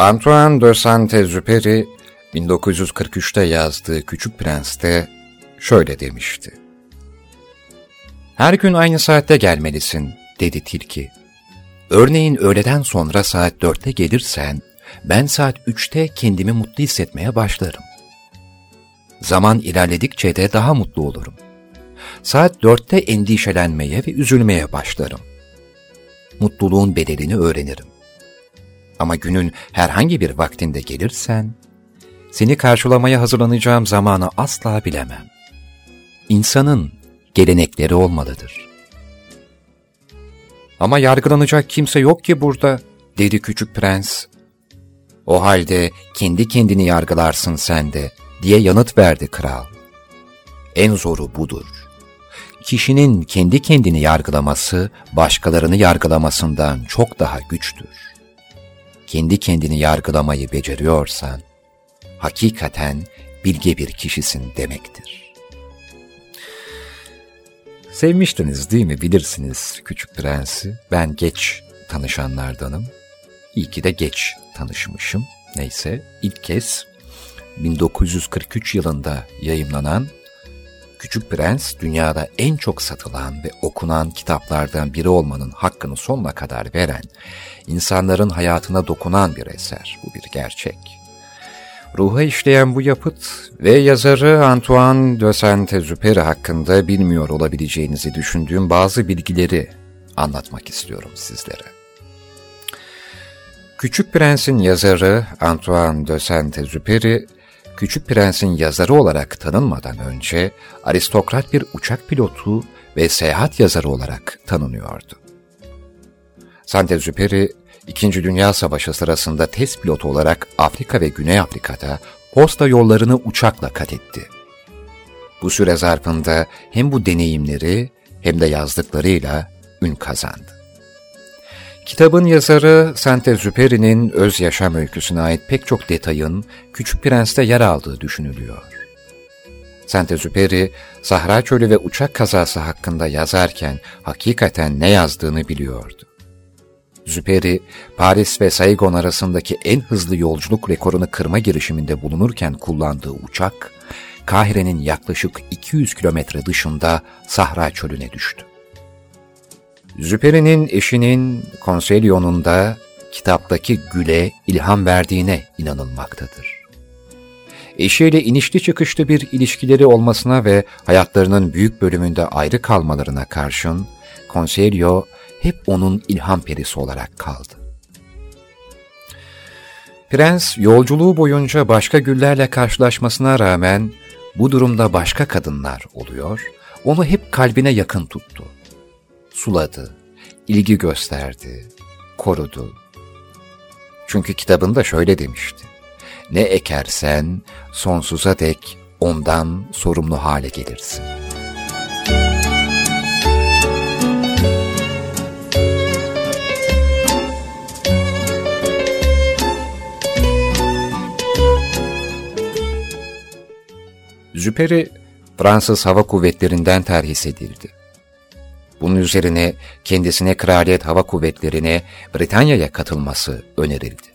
Antoine de Saint-Exupéry 1943'te yazdığı Küçük Prens'te şöyle demişti. Her gün aynı saatte gelmelisin, dedi tilki. Örneğin öğleden sonra saat dörtte gelirsen, ben saat üçte kendimi mutlu hissetmeye başlarım. Zaman ilerledikçe de daha mutlu olurum. Saat dörtte endişelenmeye ve üzülmeye başlarım. Mutluluğun bedelini öğrenirim. Ama günün herhangi bir vaktinde gelirsen, seni karşılamaya hazırlanacağım zamanı asla bilemem. İnsanın gelenekleri olmalıdır. Ama yargılanacak kimse yok ki burada, dedi küçük prens. O halde kendi kendini yargılarsın sen de, diye yanıt verdi kral. En zoru budur. Kişinin kendi kendini yargılaması, başkalarını yargılamasından çok daha güçtür. Kendi kendini yargılamayı beceriyorsan, hakikaten bilge bir kişisin demektir. Sevmiştiniz değil mi bilirsiniz Küçük Prens'i. Ben geç tanışanlardanım. İyi ki de geç tanışmışım. Neyse ilk kez 1943 yılında yayımlanan Küçük Prens dünyada en çok satılan ve okunan kitaplardan biri olmanın hakkını sonuna kadar veren, insanların hayatına dokunan bir eser. Bu bir gerçek. Ruha işleyen bu yapıt ve yazarı Antoine de Saint-Exupéry hakkında bilmiyor olabileceğinizi düşündüğüm bazı bilgileri anlatmak istiyorum sizlere. Küçük Prens'in yazarı Antoine de Saint-Exupéry, Küçük Prens'in yazarı olarak tanınmadan önce aristokrat bir uçak pilotu ve seyahat yazarı olarak tanınıyordu. Saint-Exupéry, İkinci Dünya Savaşı sırasında test pilotu olarak Afrika ve Güney Afrika'da posta yollarını uçakla kat etti. Bu süre zarfında hem bu deneyimleri hem de yazdıklarıyla ün kazandı. Kitabın yazarı Saint-Exupéry'nin öz yaşam öyküsüne ait pek çok detayın Küçük Prens'te yer aldığı düşünülüyor. Saint-Exupéry, Sahra Çölü ve uçak kazası hakkında yazarken hakikaten ne yazdığını biliyordu. Züperi, Paris ve Saigon arasındaki en hızlı yolculuk rekorunu kırma girişiminde bulunurken kullandığı uçak, Kahire'nin yaklaşık 200 kilometre dışında Sahra Çölü'ne düştü. Züperi'nin eşinin Konselyon'un da kitaptaki güle ilham verdiğine inanılmaktadır. Eşiyle inişli çıkışlı bir ilişkileri olmasına ve hayatlarının büyük bölümünde ayrı kalmalarına karşın, Consiglio hep onun ilham perisi olarak kaldı. Prens yolculuğu boyunca başka güllerle karşılaşmasına rağmen bu durumda başka kadınlar oluyor, onu hep kalbine yakın tuttu. Suladı, ilgi gösterdi, korudu. Çünkü kitabında şöyle demişti. Ne ekersen sonsuza dek ondan sorumlu hale gelirsin.'' Züperi Fransız Hava Kuvvetleri'nden terhis edildi. Bunun üzerine kendisine Kraliyet Hava Kuvvetleri'ne Britanya'ya katılması önerildi.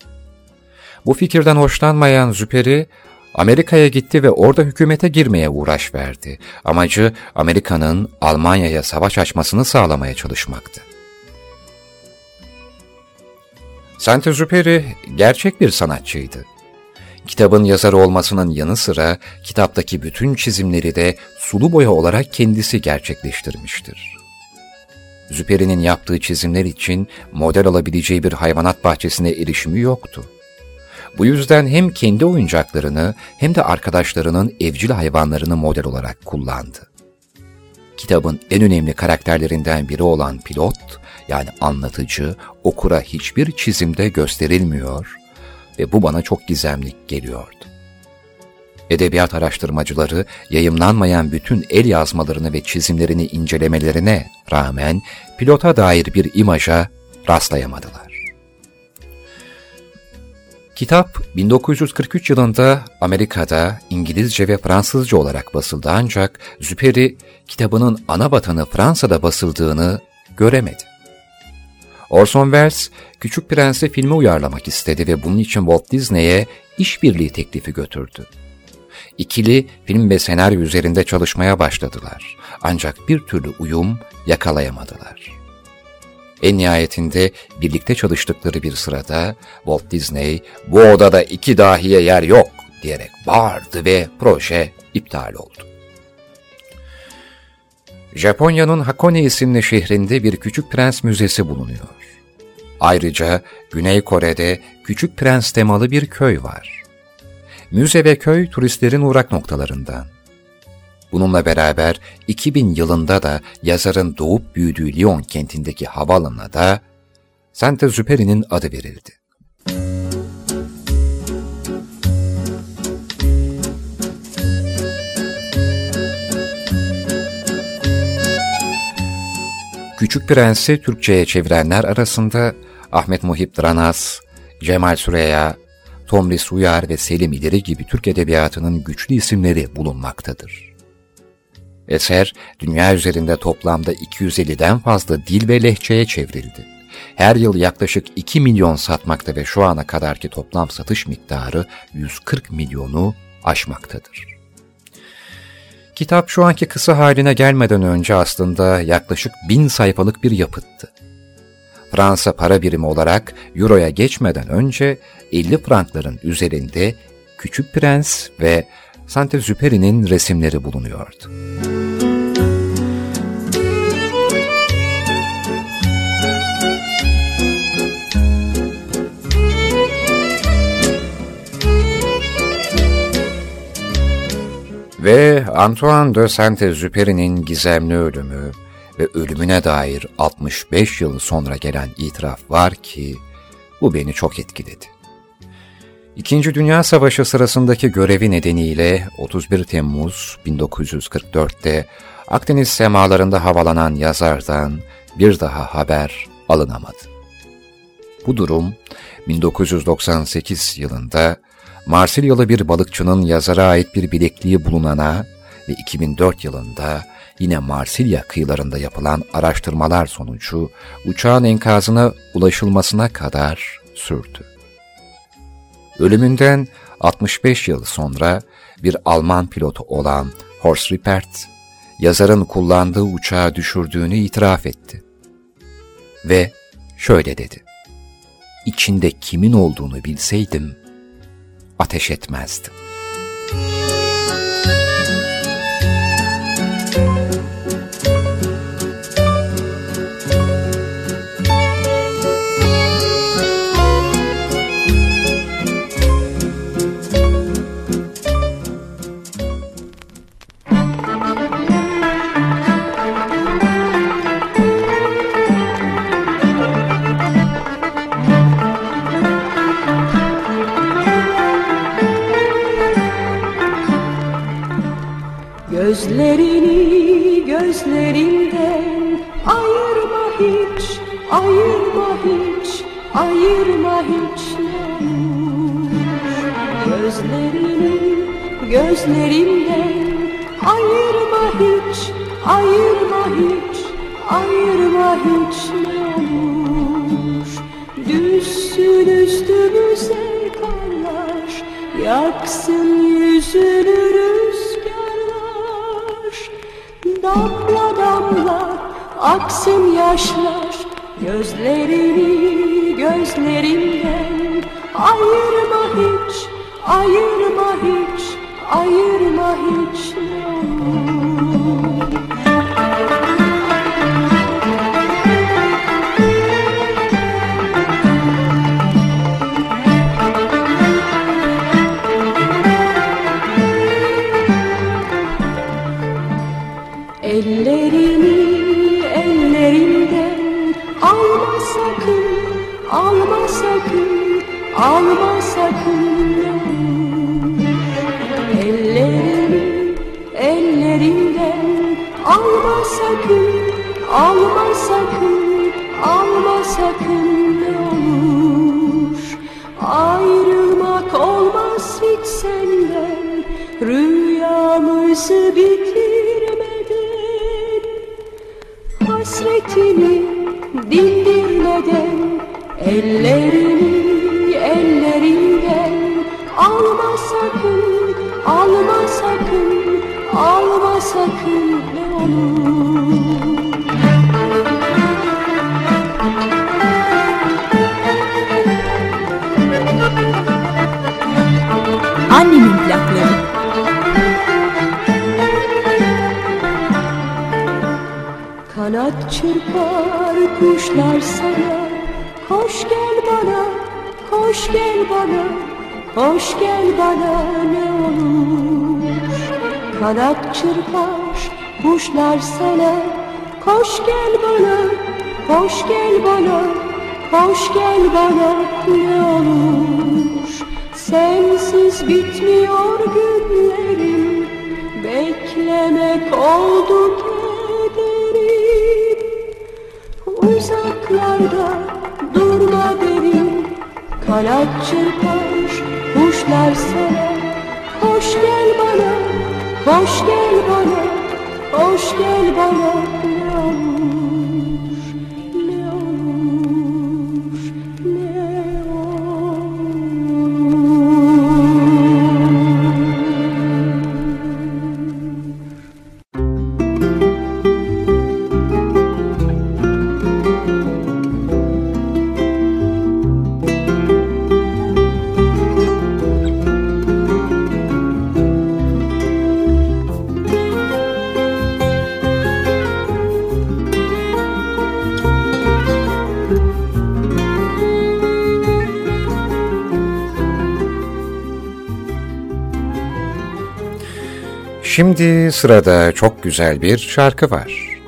Bu fikirden hoşlanmayan Züperi, Amerika'ya gitti ve orada hükümete girmeye uğraş verdi. Amacı Amerika'nın Almanya'ya savaş açmasını sağlamaya çalışmaktı. Saint-Exupéry gerçek bir sanatçıydı. Kitabın yazarı olmasının yanı sıra kitaptaki bütün çizimleri de sulu boya olarak kendisi gerçekleştirmiştir. Züperi'nin yaptığı çizimler için model alabileceği bir hayvanat bahçesine erişimi yoktu. Bu yüzden hem kendi oyuncaklarını hem de arkadaşlarının evcil hayvanlarını model olarak kullandı. Kitabın en önemli karakterlerinden biri olan pilot, yani anlatıcı, okura hiçbir çizimde gösterilmiyor ve bu bana çok gizemlik geliyordu. Edebiyat araştırmacıları yayımlanmayan bütün el yazmalarını ve çizimlerini incelemelerine rağmen pilota dair bir imaja rastlayamadılar. Kitap 1943 yılında Amerika'da İngilizce ve Fransızca olarak basıldı ancak Züperi kitabının ana vatanı Fransa'da basıldığını göremedi. Orson Welles, Küçük Prens'i filme uyarlamak istedi ve bunun için Walt Disney'e işbirliği teklifi götürdü. İkili film ve senaryo üzerinde çalışmaya başladılar. Ancak bir türlü uyum yakalayamadılar. En nihayetinde birlikte çalıştıkları bir sırada Walt Disney bu odada iki dahiye yer yok diyerek bağırdı ve proje iptal oldu. Japonya'nın Hakone isimli şehrinde bir Küçük Prens Müzesi bulunuyor. Ayrıca Güney Kore'de Küçük Prens temalı bir köy var. Müze ve köy turistlerin uğrak noktalarından. Bununla beraber 2000 yılında da yazarın doğup büyüdüğü Lyon kentindeki havaalanına da Saint-Exupéry'nin adı verildi. Küçük Prens'i Türkçe'ye çevirenler arasında Ahmet Muhip Dranas, Cemal Süreya, Tomris Uyar ve Selim İleri gibi Türk Edebiyatı'nın güçlü isimleri bulunmaktadır. Eser, dünya üzerinde toplamda 250'den fazla dil ve lehçeye çevrildi. Her yıl yaklaşık 2 milyon satmakta ve şu ana kadarki toplam satış miktarı 140 milyonu aşmaktadır. Kitap şu anki kısa haline gelmeden önce aslında yaklaşık bin sayfalık bir yapıttı. Fransa para birimi olarak Euro'ya geçmeden önce 50 frankların üzerinde Küçük Prens ve Saint-Exupéry'nin resimleri bulunuyordu. Ve Antoine de Saint-Exupéry'nin gizemli ölümü ve ölümüne dair 65 yıl sonra gelen itiraf var ki bu beni çok etkiledi. İkinci Dünya Savaşı sırasındaki görevi nedeniyle 31 Temmuz 1944'te Akdeniz semalarında havalanan yazardan bir daha haber alınamadı. Bu durum 1998 yılında Marsilyalı bir balıkçının yazara ait bir bilekliği bulunana ve 2004 yılında yine Marsilya kıyılarında yapılan araştırmalar sonucu uçağın enkazına ulaşılmasına kadar sürdü. Ölümünden 65 yıl sonra bir Alman pilotu olan Horst Rippert, yazarın kullandığı uçağı düşürdüğünü itiraf etti. Ve şöyle dedi. İçinde kimin olduğunu bilseydim, ateş etmezdim. Ayırma hiç, ayırma hiç Gözlerini gözlerimden ayırma hiç, ayırma hiç, ayırma hiç ne olur Düşsün üstümüze karlar, yaksın yüzünü Damla damla aksın yaşlar Gözlerini gözlerimden Ayırma hiç, ayırma hiç, ayırma hiç. Alma sakın Alma sakın Kanat çırpar kuşlar sana. Koş gel bana, koş gel bana Koş gel bana ne olur. Kanat çırpar kuşlar sana. Koş gel bana, koş gel bana Koş gel bana ne olur. Sensiz bitmiyor günlerim Beklemek oldu kederim Kanat çırpar kuşlar sana Hoş gel bana, hoş gel bana Hoş gel bana Şimdi sırada çok güzel bir şarkı var.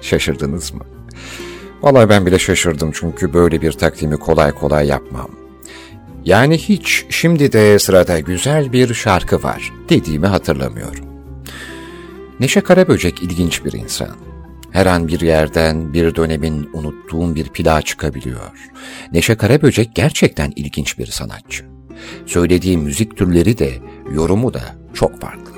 Şaşırdınız mı? Vallahi ben bile şaşırdım çünkü böyle bir takdimi kolay kolay yapmam. Yani hiç şimdi de sırada güzel bir şarkı var dediğimi hatırlamıyorum. Neşe Karaböcek ilginç bir insan. Her an bir yerden bir dönemin unuttuğum bir plağa çıkabiliyor. Neşe Karaböcek gerçekten ilginç bir sanatçı. Söylediği müzik türleri de, yorumu da çok farklı.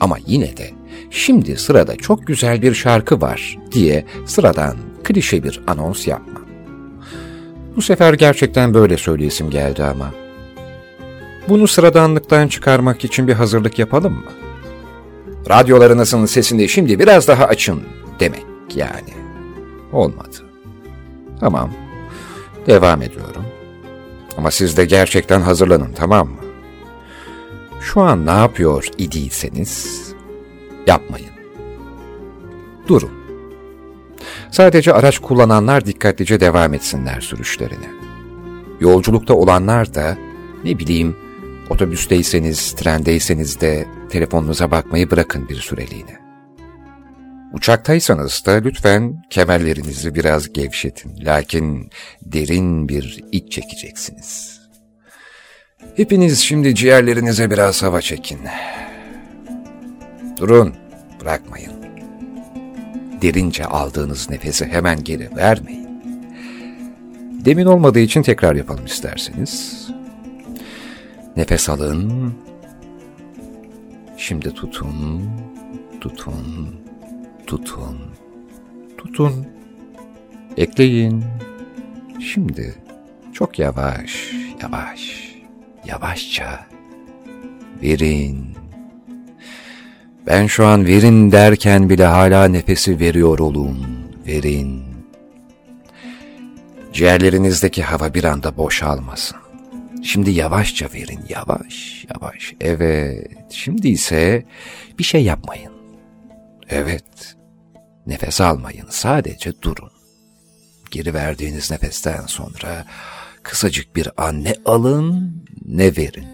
Ama yine de şimdi sırada çok güzel bir şarkı var diye sıradan klişe bir anons yapma. Bu sefer gerçekten böyle söyleyesim geldi ama. Bunu sıradanlıktan çıkarmak için bir hazırlık yapalım mı? Radyolarınızın sesini şimdi biraz daha açın demek yani. Olmadı. Tamam. Devam ediyorum. Ama siz de gerçekten hazırlanın tamam mı? Şu an ne yapıyor idiyseniz yapmayın. Durun. Sadece araç kullananlar dikkatlice devam etsinler sürüşlerine. Yolculukta olanlar da ne bileyim otobüsteyseniz, trendeyseniz de telefonunuza bakmayı bırakın bir süreliğine. Uçaktaysanız da lütfen kemerlerinizi biraz gevşetin. Lakin derin bir iç çekeceksiniz. Hepiniz şimdi ciğerlerinize biraz hava çekin. Durun, bırakmayın. Derince aldığınız nefesi hemen geri vermeyin. Demin olmadığı için tekrar yapalım isterseniz. Nefes alın. Şimdi tutun, tutun, tutun, tutun. Ekleyin. Şimdi çok yavaş, yavaş, yavaşça verin. Ben şu an verin derken bile hala nefesi veriyor olun. Verin. Ciğerlerinizdeki hava bir anda boşalmasın. Şimdi yavaşça verin, yavaş, yavaş. Evet, şimdi ise bir şey yapmayın. Evet, nefes almayın, sadece durun. Geri verdiğiniz nefesten sonra kısacık bir an ne alın ne verin.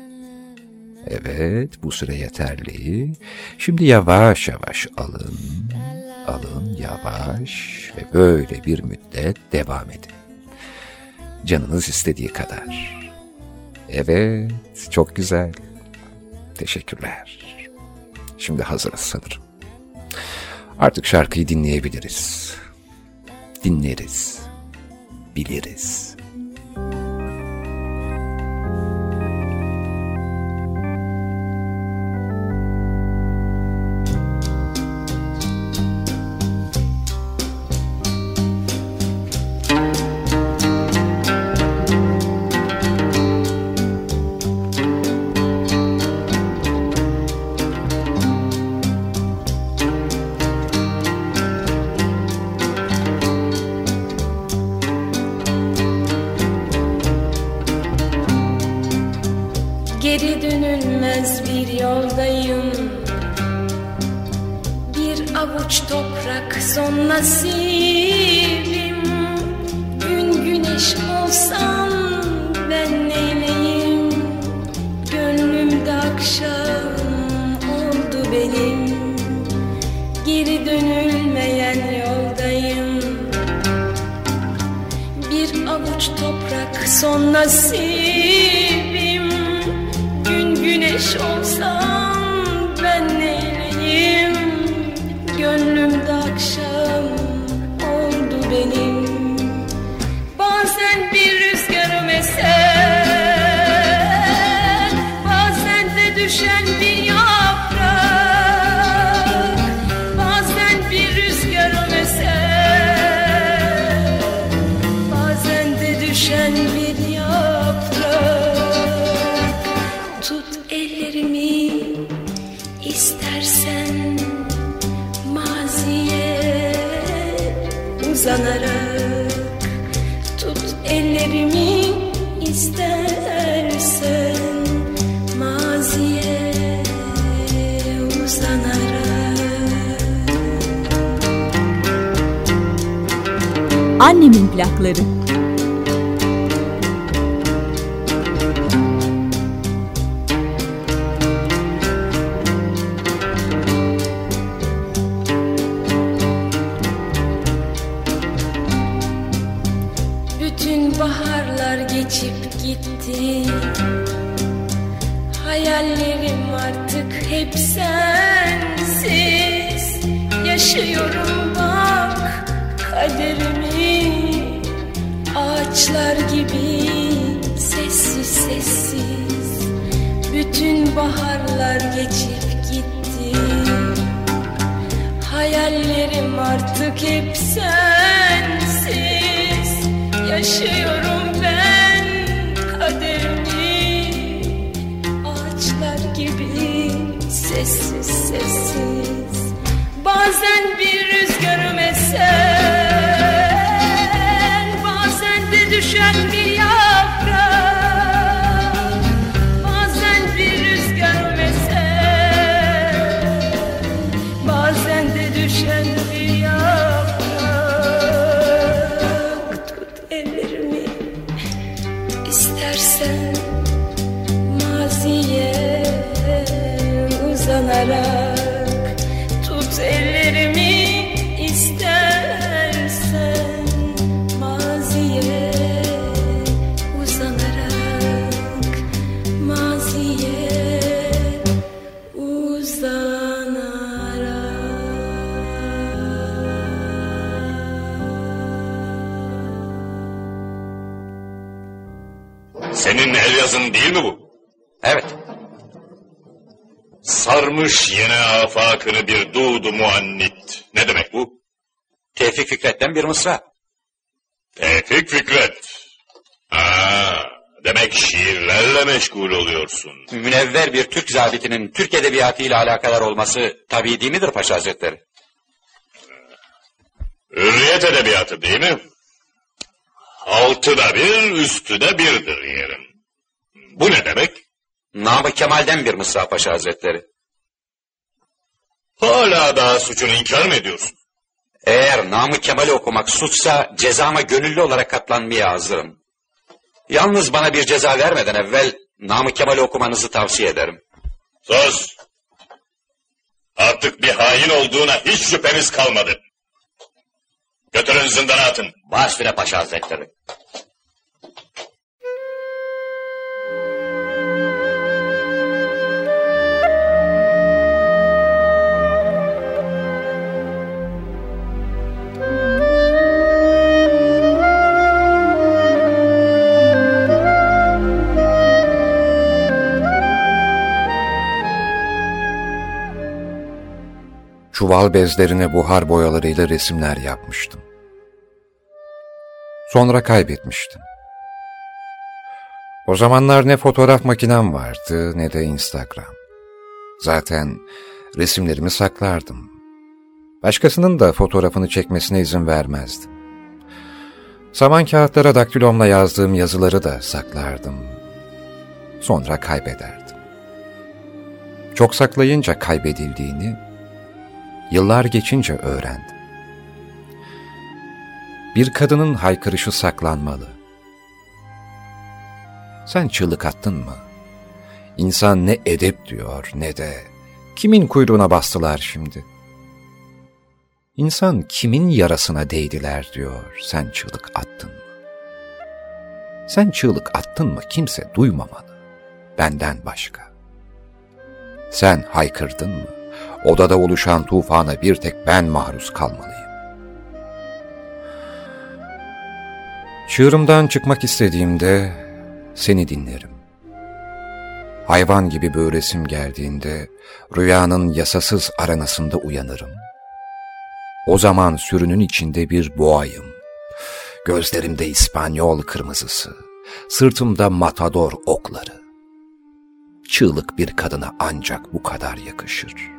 Evet, bu süre yeterli. Şimdi yavaş yavaş alın, alın yavaş ve böyle bir müddet devam edin. Canınız istediği kadar. Evet, çok güzel. Teşekkürler. Şimdi hazırız sanırım. Artık şarkıyı dinleyebiliriz. Dinleriz. Biliriz. Hep sensiz Yaşıyorum ben kaderimi Ağaçlar gibi sessiz sessiz. Bazen bir rüzgarım eser Sarmış yine afakını bir dudu muannit. Ne demek bu? Tevfik Fikret'ten bir mısra. Tevfik Fikret. Ha, demek şiirlerle meşgul oluyorsun. Münevver bir Türk zabitinin Türk edebiyatı ile alakadar olması tabii değil midir Paşa Hazretleri? Hürriyet edebiyatı değil mi? Altı da bir, üstü de birdir yerim. Bu ne demek? Namık Kemal'den bir mısra Paşa Hazretleri. Hala daha suçunu inkar mı ediyorsun? Eğer Namık Kemal'i okumak suçsa cezama gönüllü olarak katlanmaya hazırım. Yalnız bana bir ceza vermeden evvel Namık Kemal'i okumanızı tavsiye ederim. Sus! Artık bir hain olduğuna hiç şüpheniz kalmadı. Götürün zindana atın. Baş Paşa Hazretleri. Çuval bezlerine buhar boyalarıyla resimler yapmıştım. Sonra kaybetmiştim. O zamanlar ne fotoğraf makinem vardı ne de Instagram. Zaten resimlerimi saklardım. Başkasının da fotoğrafını çekmesine izin vermezdim. Saman kağıtlara daktilomla yazdığım yazıları da saklardım. sonra kaybederdim. Çok saklayınca kaybedildiğini yıllar geçince öğrendim. Bir kadının haykırışı saklanmalı. Sen çığlık attın mı? İnsan ne edep diyor ne de kimin kuyruğuna bastılar şimdi. İnsan kimin yarasına değdiler diyor sen çığlık attın mı? Sen çığlık attın mı kimse duymamalı. Benden başka. Sen haykırdın mı? Odada oluşan tufana bir tek ben maruz kalmalıyım. Çığırımdan çıkmak istediğimde seni dinlerim. Hayvan gibi böğresim geldiğinde rüyanın yasasız aranasında uyanırım. O zaman sürünün içinde bir boğayım. Gözlerimde İspanyol kırmızısı, sırtımda matador okları. Çığlık bir kadına ancak bu kadar yakışır.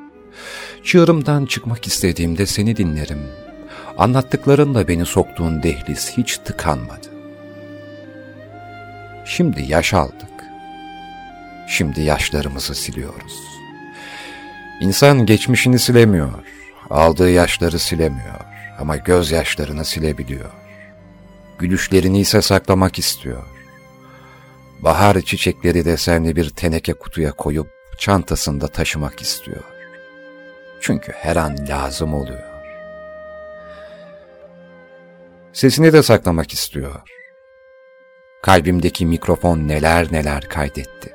Çığırımdan çıkmak istediğimde seni dinlerim. Anlattıklarınla beni soktuğun dehliz hiç tıkanmadı. Şimdi yaş aldık. Şimdi yaşlarımızı siliyoruz. İnsan geçmişini silemiyor. Aldığı yaşları silemiyor. Ama gözyaşlarını silebiliyor. Gülüşlerini ise saklamak istiyor. Bahar çiçekleri desenli bir teneke kutuya koyup çantasında taşımak istiyor. Çünkü her an lazım oluyor. Sesini de saklamak istiyor. Kalbimdeki mikrofon neler neler kaydetti.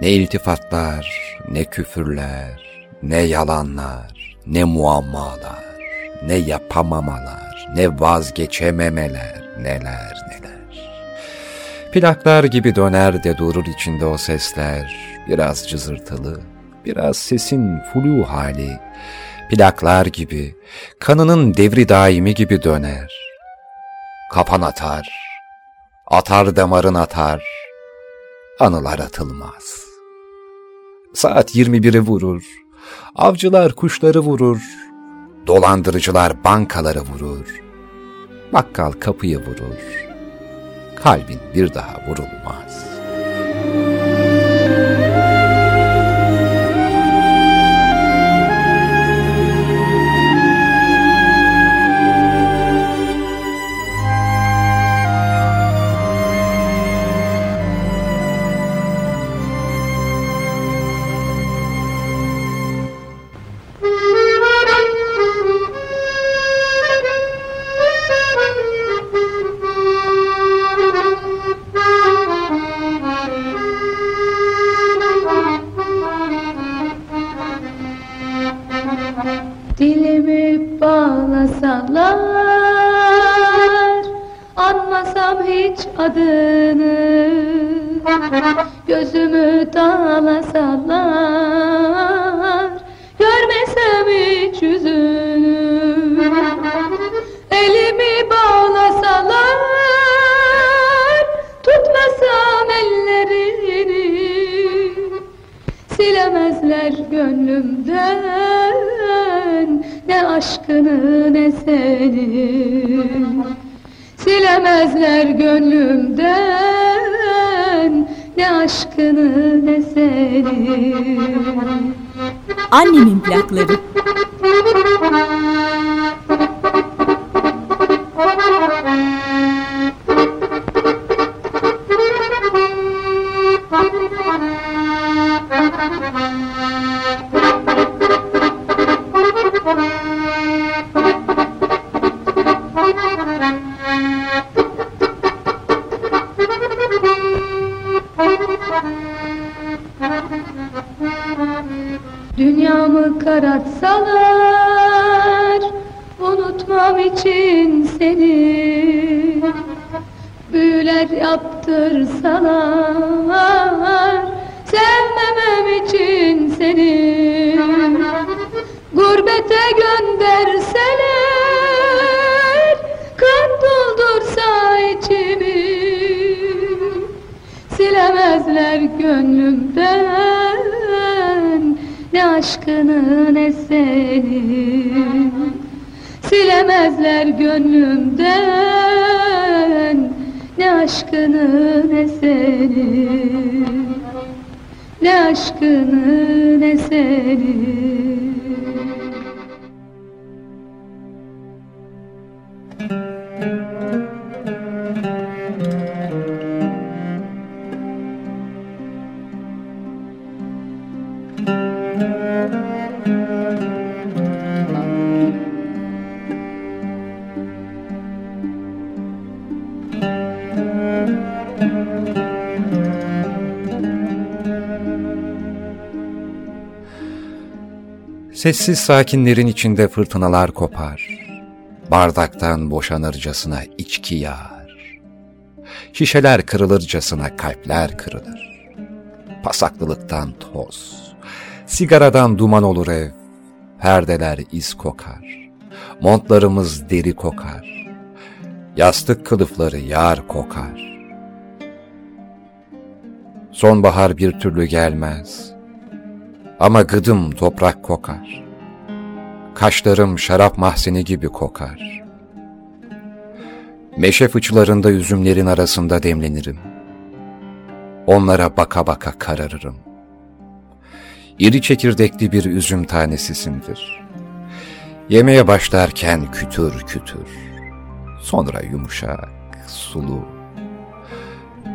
Ne iltifatlar, ne küfürler, ne yalanlar, ne muammalar, ne yapamamalar, ne vazgeçememeler, neler neler. Plaklar gibi döner de durur içinde o sesler, biraz cızırtılı, biraz sesin flu hali, plaklar gibi, kanının devri daimi gibi döner. Kapan atar, atar damarın atar, anılar atılmaz. Saat 21'i vurur, avcılar kuşları vurur, dolandırıcılar bankaları vurur, bakkal kapıyı vurur, kalbin bir daha vurulmaz. Hiç adını Gözümü dağlasalar Görmesem hiç yüzünü Elimi bağlasalar. Tutmasam ellerini Silemezler gönlümden. Ne aşkını ne seni Silemezler gönlümden Ne aşkını ne seni Annemin plakları. Seni. Ne aşkını ne seni Sessiz sakinlerin içinde fırtınalar kopar. Bardaktan boşanırcasına içki yağar. Şişeler kırılırcasına kalpler kırılır. Pasaklılıktan toz. Sigaradan duman olur ev. Perdeler iz kokar. Montlarımız deri kokar. Yastık kılıfları yar kokar. Sonbahar bir türlü gelmez. Ama gıdım toprak kokar. Kaşlarım şarap mahzeni gibi kokar. Meşe fıçılarında üzümlerin arasında demlenirim. Onlara baka baka kararırım. İri çekirdekli bir üzüm tanesisindir. Yemeye başlarken kütür kütür. Sonra yumuşak, sulu.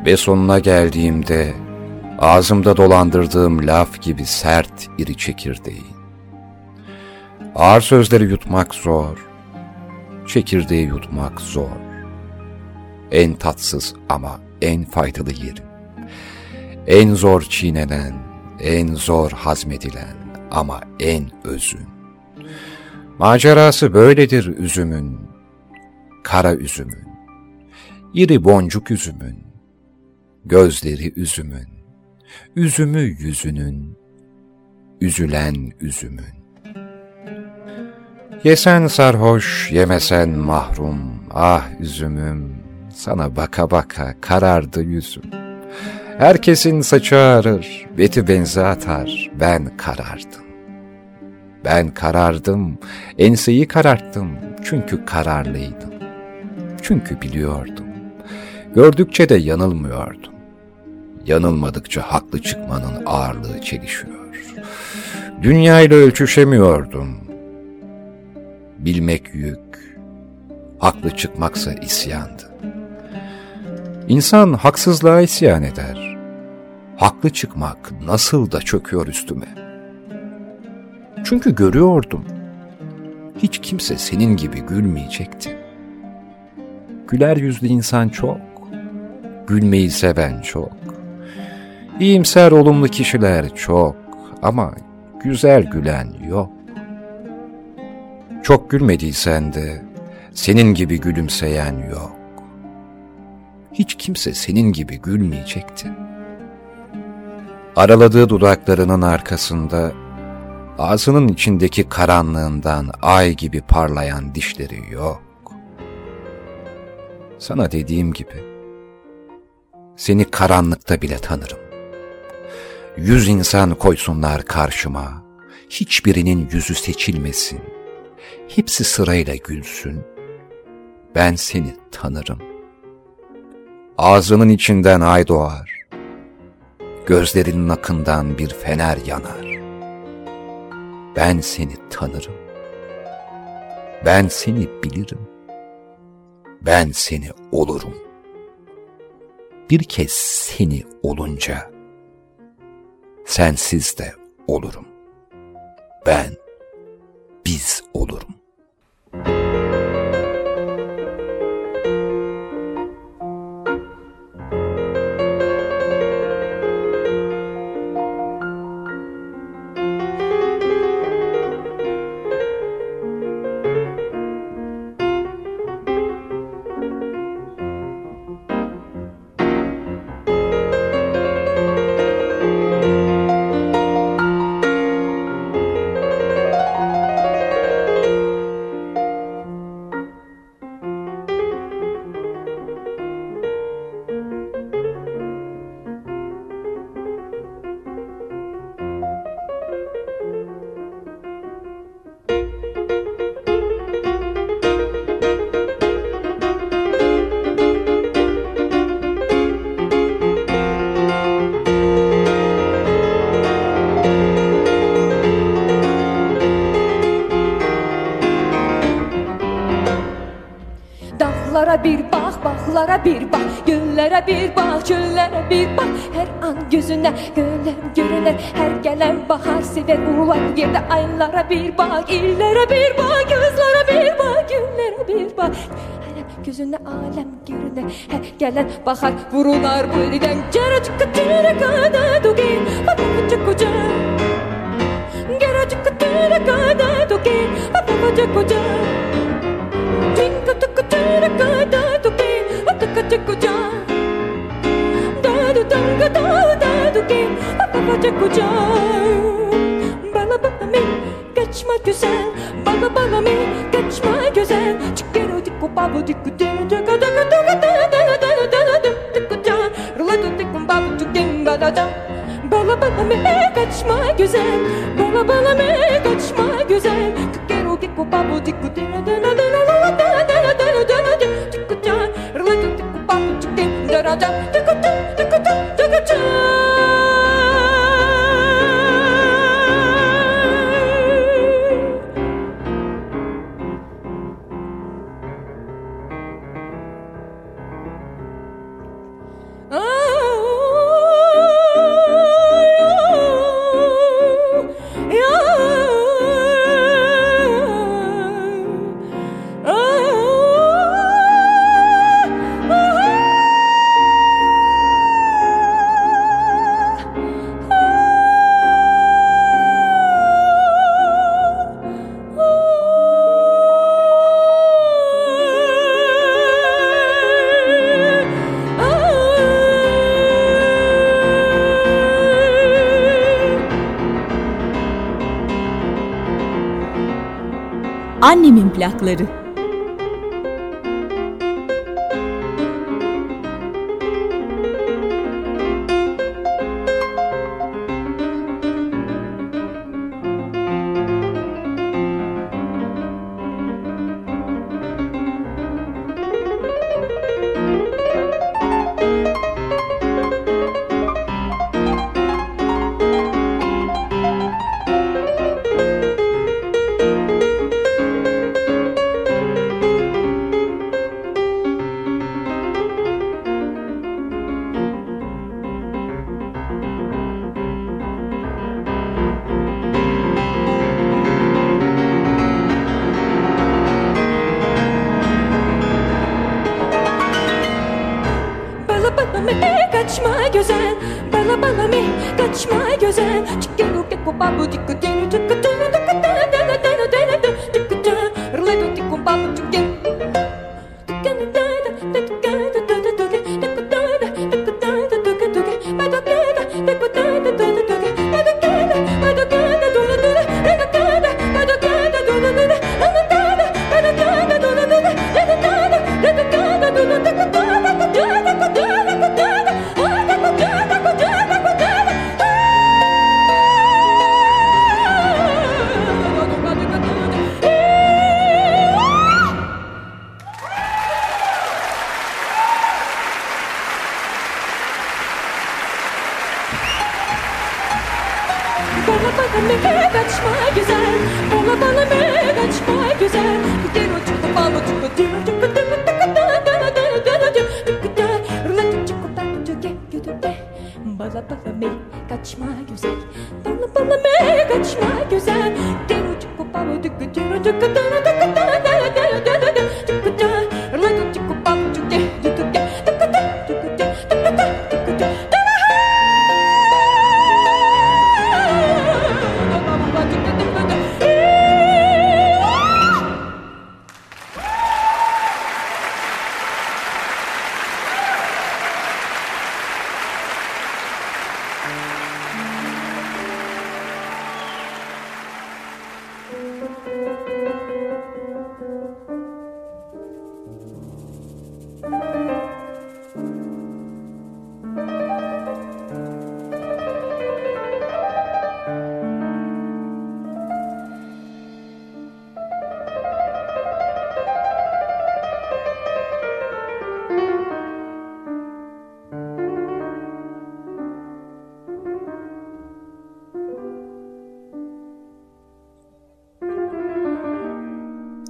Ve sonuna geldiğimde ağzımda dolandırdığım laf gibi sert iri çekirdeği. Ağır sözleri yutmak zor, çekirdeği yutmak zor. En tatsız ama en faydalı yerim. En zor çiğnenen, en zor hazmedilen ama en özün. Macerası böyledir üzümün, kara üzümün, iri boncuk üzümün, gözleri üzümün, üzümü yüzünün, üzülen üzümün. Yesen sarhoş, yemesen mahrum, ah üzümüm, sana baka baka karardı yüzüm. Herkesin saçı ağrır, beti benzi atar, ben karardım. Ben karardım, enseyi kararttım, çünkü kararlıydım. Çünkü biliyordum. Gördükçe de yanılmıyordum. Yanılmadıkça haklı çıkmanın ağırlığı çelişiyor. Dünyayla ölçüşemiyordum. Bilmek yük, haklı çıkmaksa isyandı. İnsan haksızlığa isyan eder. Haklı çıkmak nasıl da çöküyor üstüme. Çünkü görüyordum. Hiç kimse senin gibi gülmeyecekti. Güler yüzlü insan çok, gülmeyi seven çok. İyimser olumlu kişiler çok ama güzel gülen yok. Çok gülmediysen de senin gibi gülümseyen yok. Hiç kimse senin gibi gülmeyecekti. Araladığı dudaklarının arkasında ağzının içindeki karanlığından ay gibi parlayan dişleri yok. Sana dediğim gibi, seni karanlıkta bile tanırım. Yüz insan koysunlar karşıma, hiçbirinin yüzü seçilmesin. Hepsi sırayla gülsün. Ben seni tanırım. Ağzının içinden ay doğar. Gözlerinin akından bir fener yanar. Ben seni tanırım. Ben seni bilirim. Ben seni olurum. Bir kez seni olunca sensiz de olurum. Ben biz olurum. yüzüne Gönlüm görünen her gelen bahar sever ulan Girdi. Aylara bir bak illere bir bak Gözlere bir bak günlere bir bak Hele gözüne alem görüne her gelen bahar Vurular birden geri çıkıp kaçma güzel Bala bala me kaçma güzel Kıkkero kikko babo dikko dina Annemin plakları.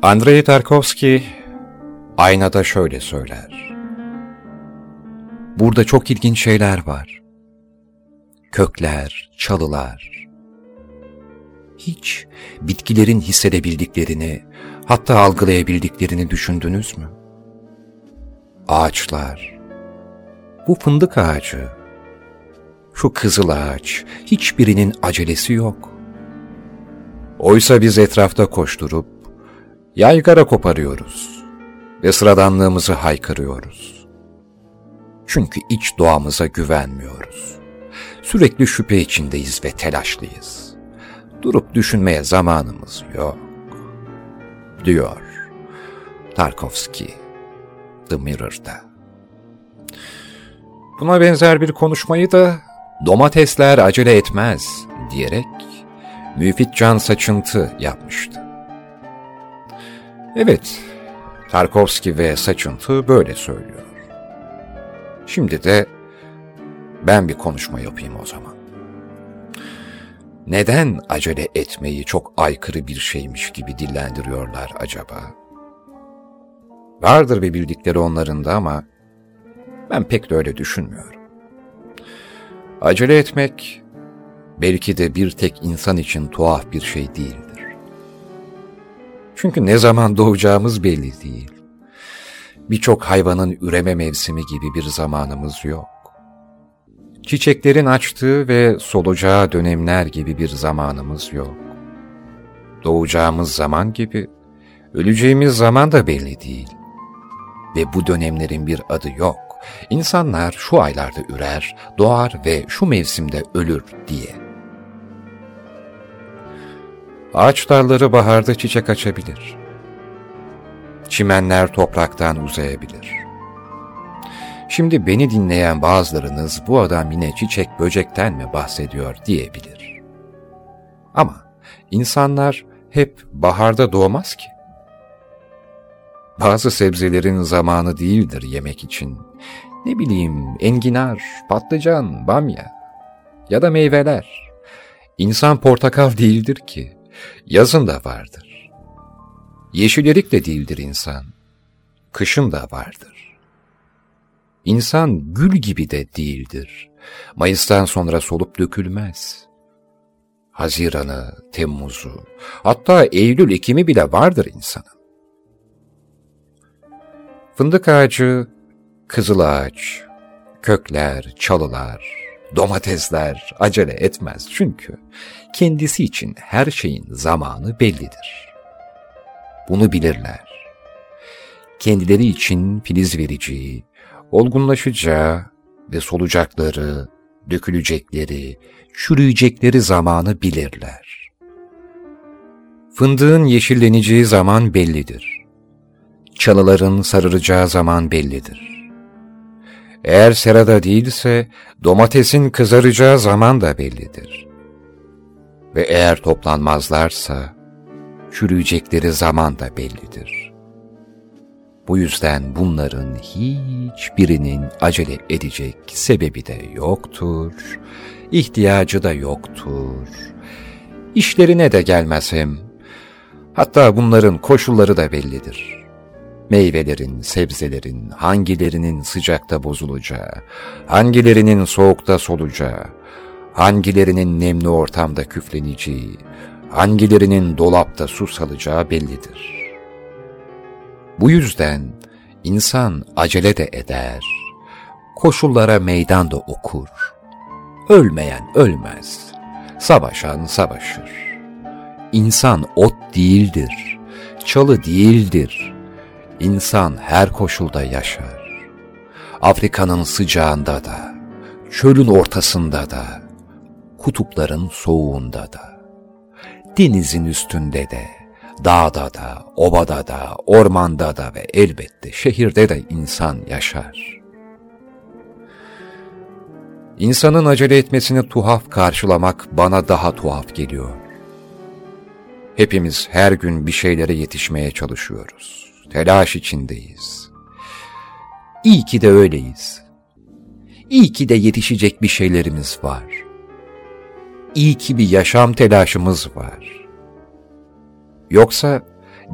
Andrei Tarkovski aynada şöyle söyler. Burada çok ilginç şeyler var. Kökler, çalılar. Hiç bitkilerin hissedebildiklerini, hatta algılayabildiklerini düşündünüz mü? Ağaçlar. Bu fındık ağacı. Şu kızıl ağaç. Hiçbirinin acelesi yok. Oysa biz etrafta koşturup yaygara koparıyoruz ve sıradanlığımızı haykırıyoruz. Çünkü iç doğamıza güvenmiyoruz. Sürekli şüphe içindeyiz ve telaşlıyız. Durup düşünmeye zamanımız yok, diyor Tarkovski The Mirror'da. Buna benzer bir konuşmayı da domatesler acele etmez diyerek Müfit Can Saçıntı yapmıştı. Evet, Tarkovski ve Saçıntı böyle söylüyor. Şimdi de ben bir konuşma yapayım o zaman. Neden acele etmeyi çok aykırı bir şeymiş gibi dillendiriyorlar acaba? Vardır bir bildikleri onların da ama ben pek de öyle düşünmüyorum. Acele etmek belki de bir tek insan için tuhaf bir şey değildir. Çünkü ne zaman doğacağımız belli değil. Birçok hayvanın üreme mevsimi gibi bir zamanımız yok. Çiçeklerin açtığı ve solacağı dönemler gibi bir zamanımız yok. Doğacağımız zaman gibi öleceğimiz zaman da belli değil. Ve bu dönemlerin bir adı yok. İnsanlar şu aylarda ürer, doğar ve şu mevsimde ölür diye. Ağaç dalları baharda çiçek açabilir. Çimenler topraktan uzayabilir. Şimdi beni dinleyen bazılarınız bu adam yine çiçek böcekten mi bahsediyor diyebilir. Ama insanlar hep baharda doğmaz ki. Bazı sebzelerin zamanı değildir yemek için. Ne bileyim enginar, patlıcan, bamya ya da meyveler. İnsan portakal değildir ki. Yazın da vardır. Yeşil de değildir insan. Kışın da vardır. İnsan gül gibi de değildir. Mayıs'tan sonra solup dökülmez. Haziran'ı, Temmuz'u, hatta Eylül, Ekim'i bile vardır insanın. Fındık ağacı, kızıl ağaç, kökler, çalılar, domatesler acele etmez çünkü kendisi için her şeyin zamanı bellidir. Bunu bilirler. Kendileri için filiz vereceği, olgunlaşacağı ve solacakları, dökülecekleri, çürüyecekleri zamanı bilirler. Fındığın yeşilleneceği zaman bellidir. Çalıların sarıracağı zaman bellidir. Eğer serada değilse domatesin kızaracağı zaman da bellidir. Ve eğer toplanmazlarsa çürüyecekleri zaman da bellidir. Bu yüzden bunların hiçbirinin acele edecek sebebi de yoktur, ihtiyacı da yoktur. İşlerine de gelmezim. Hatta bunların koşulları da bellidir.'' Meyvelerin, sebzelerin hangilerinin sıcakta bozulacağı, hangilerinin soğukta solacağı, hangilerinin nemli ortamda küfleneceği, hangilerinin dolapta su salacağı bellidir. Bu yüzden insan acele de eder, koşullara meydan da okur. Ölmeyen ölmez, savaşan savaşır. İnsan ot değildir, çalı değildir, İnsan her koşulda yaşar. Afrika'nın sıcağında da, çölün ortasında da, kutupların soğuğunda da, denizin üstünde de, dağda da, obada da, ormanda da ve elbette şehirde de insan yaşar. İnsanın acele etmesini tuhaf karşılamak bana daha tuhaf geliyor. Hepimiz her gün bir şeylere yetişmeye çalışıyoruz telaş içindeyiz. İyi ki de öyleyiz. İyi ki de yetişecek bir şeylerimiz var. İyi ki bir yaşam telaşımız var. Yoksa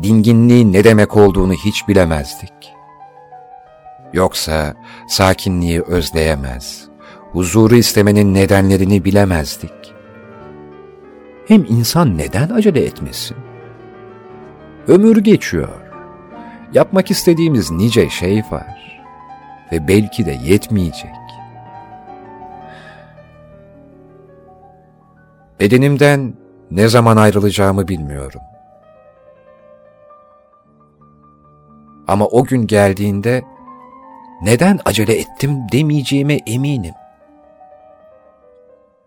dinginliğin ne demek olduğunu hiç bilemezdik. Yoksa sakinliği özleyemez, huzuru istemenin nedenlerini bilemezdik. Hem insan neden acele etmesin? Ömür geçiyor. Yapmak istediğimiz nice şey var ve belki de yetmeyecek. Bedenimden ne zaman ayrılacağımı bilmiyorum. Ama o gün geldiğinde neden acele ettim demeyeceğime eminim.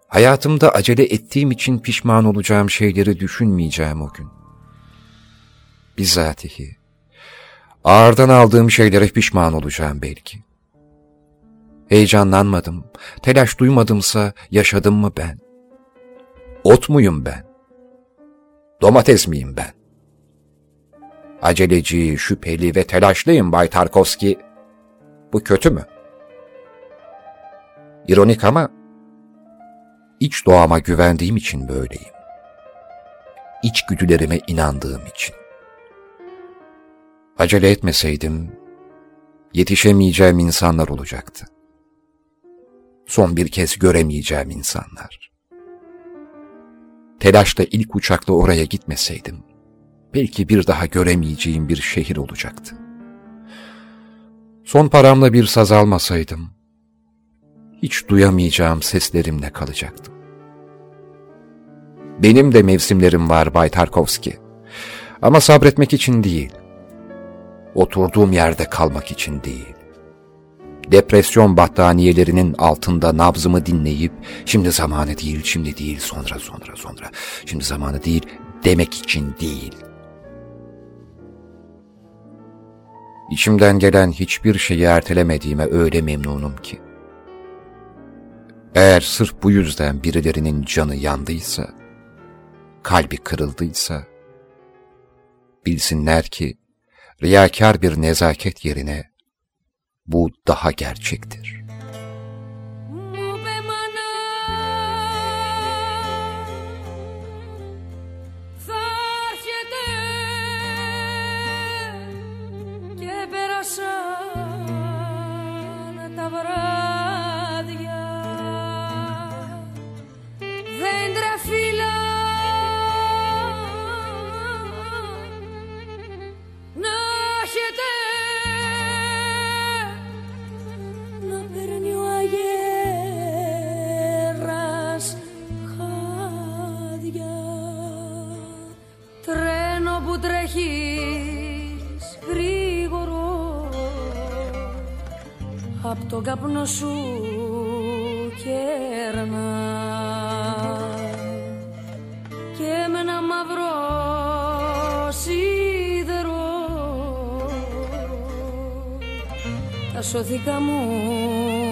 Hayatımda acele ettiğim için pişman olacağım şeyleri düşünmeyeceğim o gün. Bizatihi. Ağırdan aldığım şeylere pişman olacağım belki. Heyecanlanmadım, telaş duymadımsa yaşadım mı ben? Ot muyum ben? Domates miyim ben? Aceleci, şüpheli ve telaşlıyım Bay Tarkovski. Bu kötü mü? İronik ama iç doğama güvendiğim için böyleyim. İçgüdülerime inandığım için. Acele etmeseydim yetişemeyeceğim insanlar olacaktı. Son bir kez göremeyeceğim insanlar. Telaşla ilk uçakla oraya gitmeseydim, belki bir daha göremeyeceğim bir şehir olacaktı. Son paramla bir saz almasaydım, hiç duyamayacağım seslerimle kalacaktım. Benim de mevsimlerim var Bay Tarkovski. Ama sabretmek için değil, oturduğum yerde kalmak için değil. Depresyon battaniyelerinin altında nabzımı dinleyip şimdi zamanı değil, şimdi değil, sonra sonra sonra, şimdi zamanı değil demek için değil. İçimden gelen hiçbir şeyi ertelemediğime öyle memnunum ki. Eğer sırf bu yüzden birilerinin canı yandıysa, kalbi kırıldıysa, bilsinler ki riyakar bir nezaket yerine bu daha gerçektir. Απ' τον καπνό σου κέρνα. Και με ένα μαύρο σίδερο τα σωθήκα μου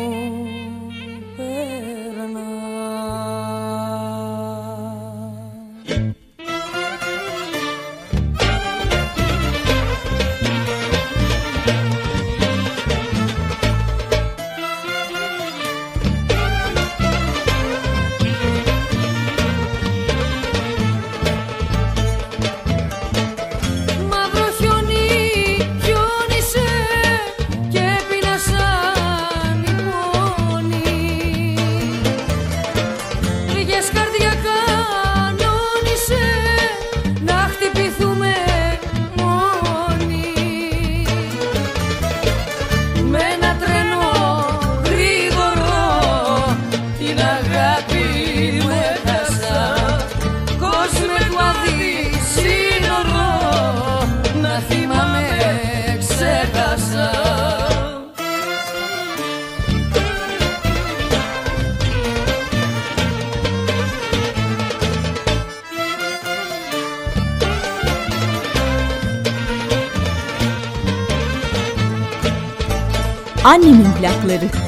plakları.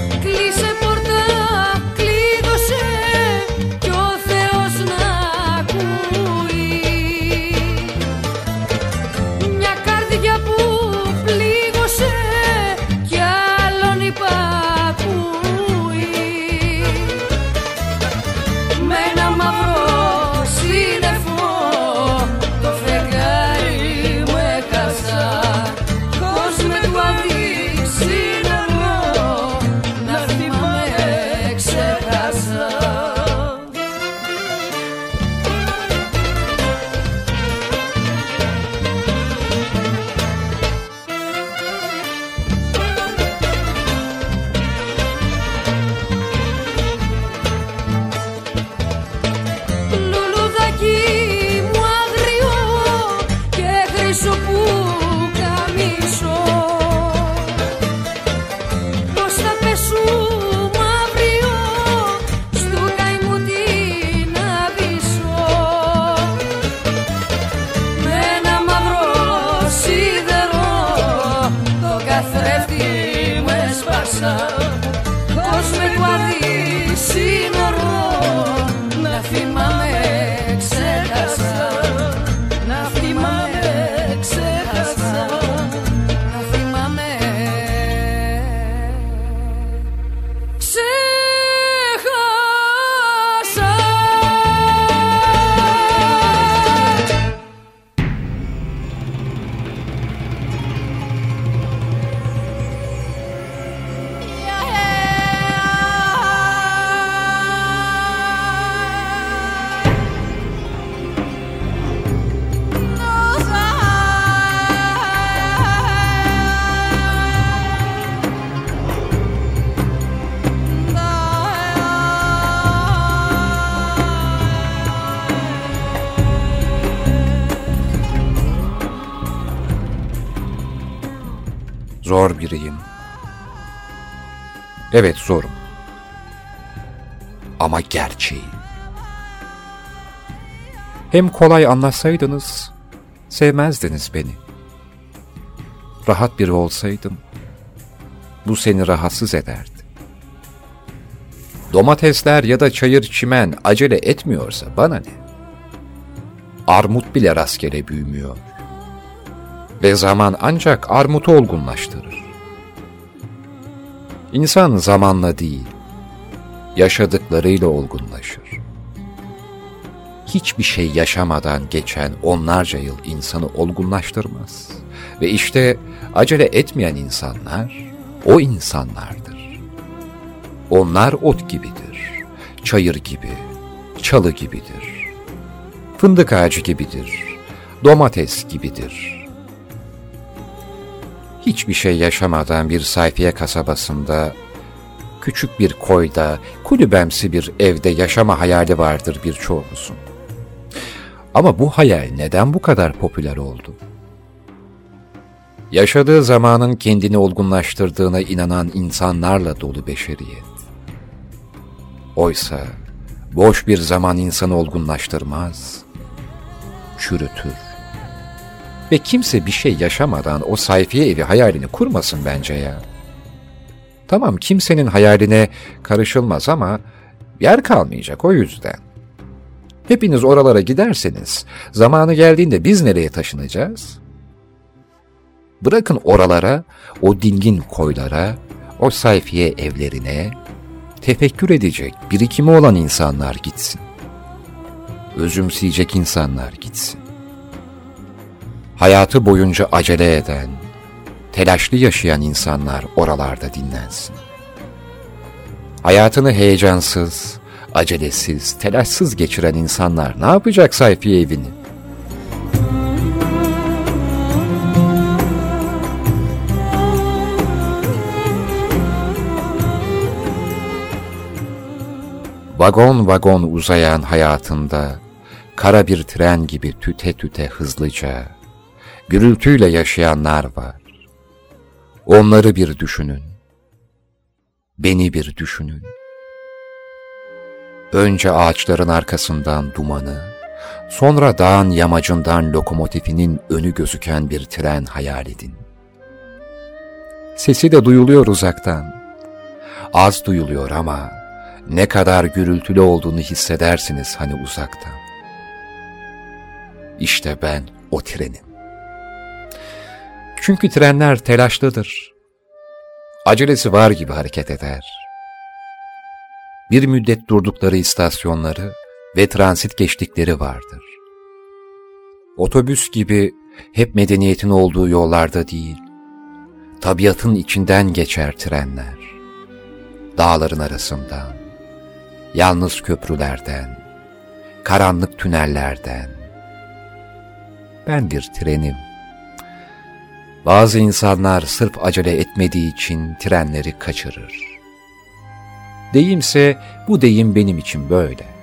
Hem kolay anlatsaydınız, sevmezdiniz beni. Rahat biri olsaydım, bu seni rahatsız ederdi. Domatesler ya da çayır çimen acele etmiyorsa bana ne? Armut bile rastgele büyümüyor. Ve zaman ancak armutu olgunlaştırır. İnsan zamanla değil, yaşadıklarıyla olgunlaşır. Hiçbir şey yaşamadan geçen onlarca yıl insanı olgunlaştırmaz. Ve işte acele etmeyen insanlar o insanlardır. Onlar ot gibidir, çayır gibi, çalı gibidir, fındık ağacı gibidir, domates gibidir. Hiçbir şey yaşamadan bir sayfiye kasabasında, küçük bir koyda, kulübemsi bir evde yaşama hayali vardır birçoğumuzun. Ama bu hayal neden bu kadar popüler oldu? Yaşadığı zamanın kendini olgunlaştırdığına inanan insanlarla dolu beşeriyet. Oysa boş bir zaman insanı olgunlaştırmaz, çürütür. Ve kimse bir şey yaşamadan o sayfiye evi hayalini kurmasın bence ya. Tamam kimsenin hayaline karışılmaz ama yer kalmayacak o yüzden. Hepiniz oralara giderseniz zamanı geldiğinde biz nereye taşınacağız? Bırakın oralara, o dingin koylara, o sayfiye evlerine, tefekkür edecek, birikimi olan insanlar gitsin. Özümseyecek insanlar gitsin. Hayatı boyunca acele eden, telaşlı yaşayan insanlar oralarda dinlensin. Hayatını heyecansız, acelesiz, telaşsız geçiren insanlar ne yapacak sayfiye evini? Vagon vagon uzayan hayatında, kara bir tren gibi tüte tüte hızlıca, gürültüyle yaşayanlar var. Onları bir düşünün. Beni bir düşünün. Önce ağaçların arkasından dumanı, sonra dağın yamacından lokomotifinin önü gözüken bir tren hayal edin. Sesi de duyuluyor uzaktan. Az duyuluyor ama ne kadar gürültülü olduğunu hissedersiniz hani uzaktan. İşte ben o trenim. Çünkü trenler telaşlıdır. Acelesi var gibi hareket eder. Bir müddet durdukları istasyonları ve transit geçtikleri vardır. Otobüs gibi hep medeniyetin olduğu yollarda değil, tabiatın içinden geçer trenler. Dağların arasından, yalnız köprülerden, karanlık tünellerden. Ben bir trenim. Bazı insanlar sırf acele etmediği için trenleri kaçırır. Deyimse bu deyim benim için böyle.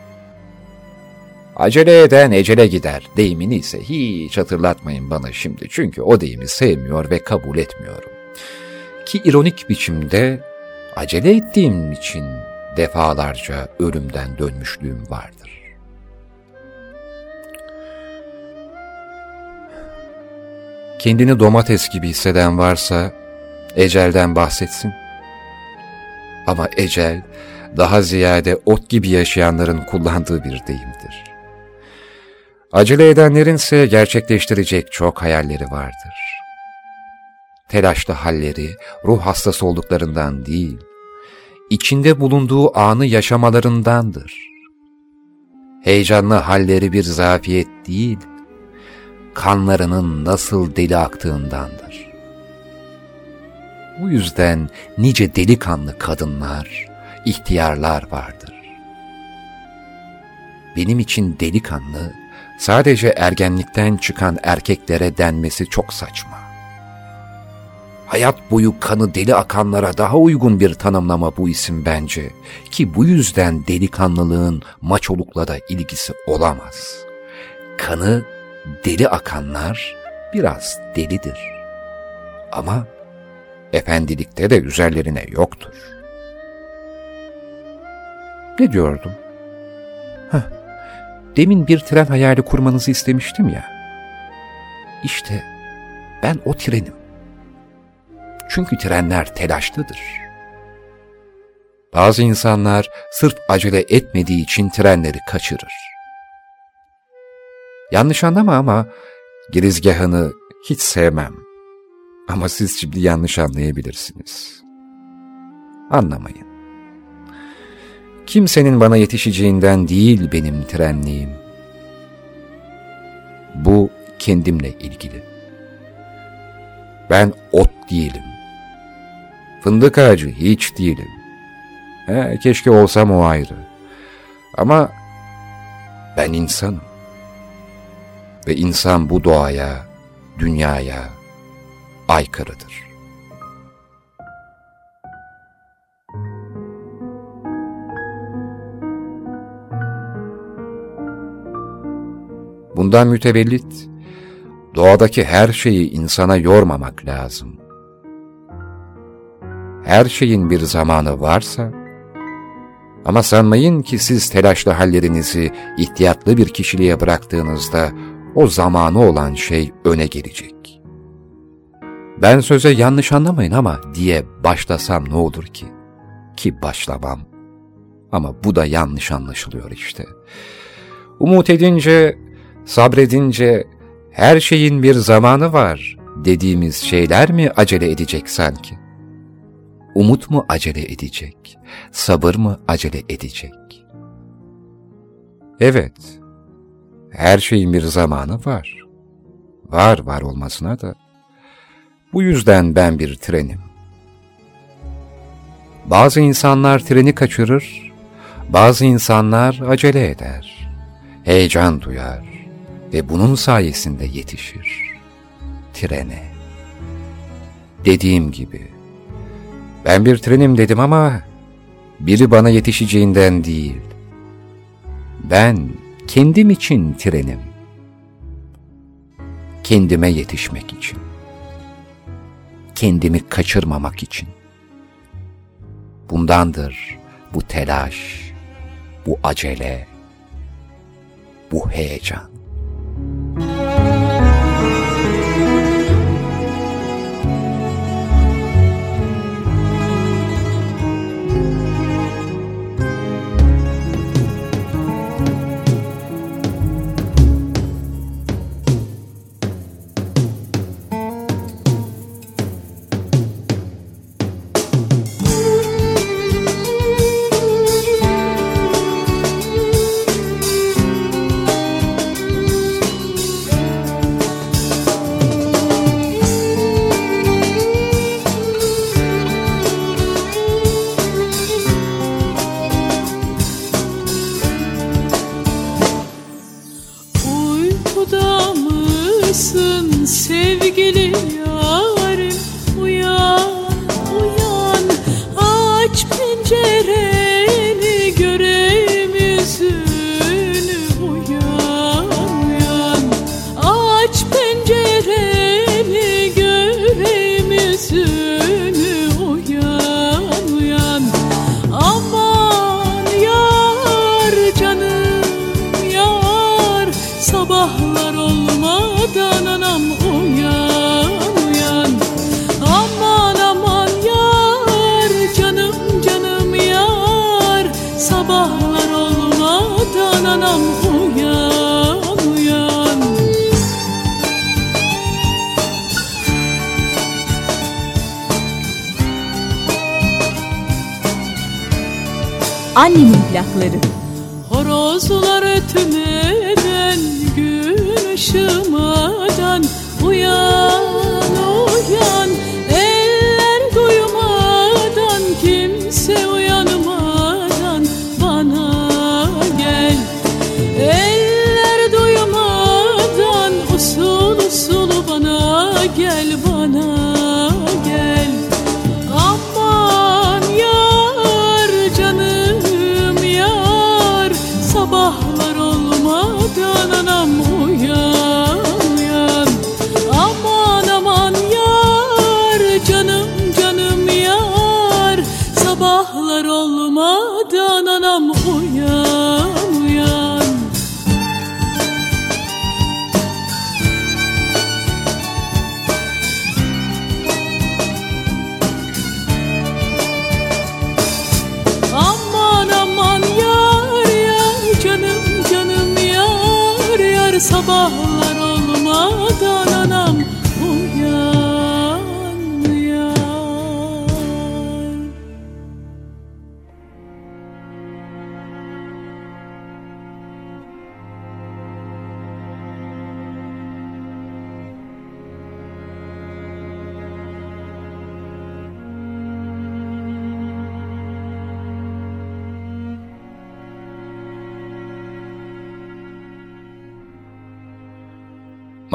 Acele eden ecele gider deyimini ise hiç hatırlatmayın bana şimdi çünkü o deyimi sevmiyor ve kabul etmiyorum. Ki ironik biçimde acele ettiğim için defalarca ölümden dönmüşlüğüm vardır. Kendini domates gibi hisseden varsa ecelden bahsetsin. Ama ecel daha ziyade ot gibi yaşayanların kullandığı bir deyimdir. Acele edenlerin ise gerçekleştirecek çok hayalleri vardır. Telaşlı halleri ruh hastası olduklarından değil, içinde bulunduğu anı yaşamalarındandır. Heyecanlı halleri bir zafiyet değil, kanlarının nasıl deli aktığındandır. Bu yüzden nice delikanlı kadınlar, ihtiyarlar vardır. Benim için delikanlı, sadece ergenlikten çıkan erkeklere denmesi çok saçma hayat boyu kanı deli akanlara daha uygun bir tanımlama bu isim bence. Ki bu yüzden delikanlılığın maçolukla da ilgisi olamaz. Kanı deli akanlar biraz delidir. Ama efendilikte de üzerlerine yoktur. Ne diyordum? Heh, demin bir tren hayali kurmanızı istemiştim ya. İşte ben o trenim. Çünkü trenler telaşlıdır. Bazı insanlar sırf acele etmediği için trenleri kaçırır. Yanlış anlama ama girizgahını hiç sevmem. Ama siz şimdi yanlış anlayabilirsiniz. Anlamayın. Kimsenin bana yetişeceğinden değil benim trenliğim. Bu kendimle ilgili. Ben ot değilim. Fındık ağacı hiç değilim. He, keşke olsam o ayrı. Ama ben insanım. Ve insan bu doğaya, dünyaya aykırıdır. Bundan mütevellit, doğadaki her şeyi insana yormamak lazım. Her şeyin bir zamanı varsa, ama sanmayın ki siz telaşlı hallerinizi ihtiyatlı bir kişiliğe bıraktığınızda o zamanı olan şey öne gelecek. Ben söze yanlış anlamayın ama diye başlasam ne olur ki? Ki başlamam. Ama bu da yanlış anlaşılıyor işte. Umut edince, sabredince her şeyin bir zamanı var dediğimiz şeyler mi acele edecek sanki? Umut mu acele edecek? Sabır mı acele edecek? Evet, her şeyin bir zamanı var. Var var olmasına da. Bu yüzden ben bir trenim. Bazı insanlar treni kaçırır, bazı insanlar acele eder, heyecan duyar ve bunun sayesinde yetişir. Trene. Dediğim gibi, ben bir trenim dedim ama biri bana yetişeceğinden değil. Ben kendim için trenim. Kendime yetişmek için. Kendimi kaçırmamak için. Bundandır bu telaş, bu acele, bu heyecan.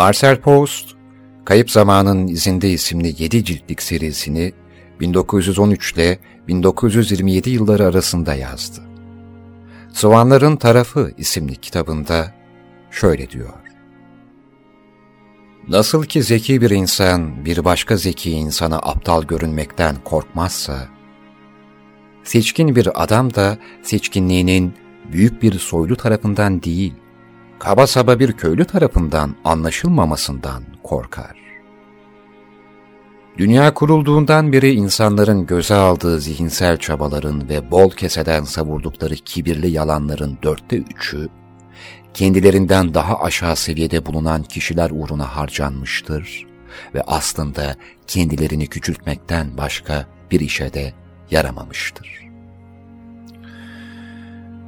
Marcel Proust, Kayıp Zamanın İzinde isimli 7 ciltlik serisini 1913 ile 1927 yılları arasında yazdı. Sıvanların Tarafı isimli kitabında şöyle diyor. Nasıl ki zeki bir insan bir başka zeki insana aptal görünmekten korkmazsa, seçkin bir adam da seçkinliğinin büyük bir soylu tarafından değil, kaba saba bir köylü tarafından anlaşılmamasından korkar. Dünya kurulduğundan beri insanların göze aldığı zihinsel çabaların ve bol keseden savurdukları kibirli yalanların dörtte üçü, kendilerinden daha aşağı seviyede bulunan kişiler uğruna harcanmıştır ve aslında kendilerini küçültmekten başka bir işe de yaramamıştır.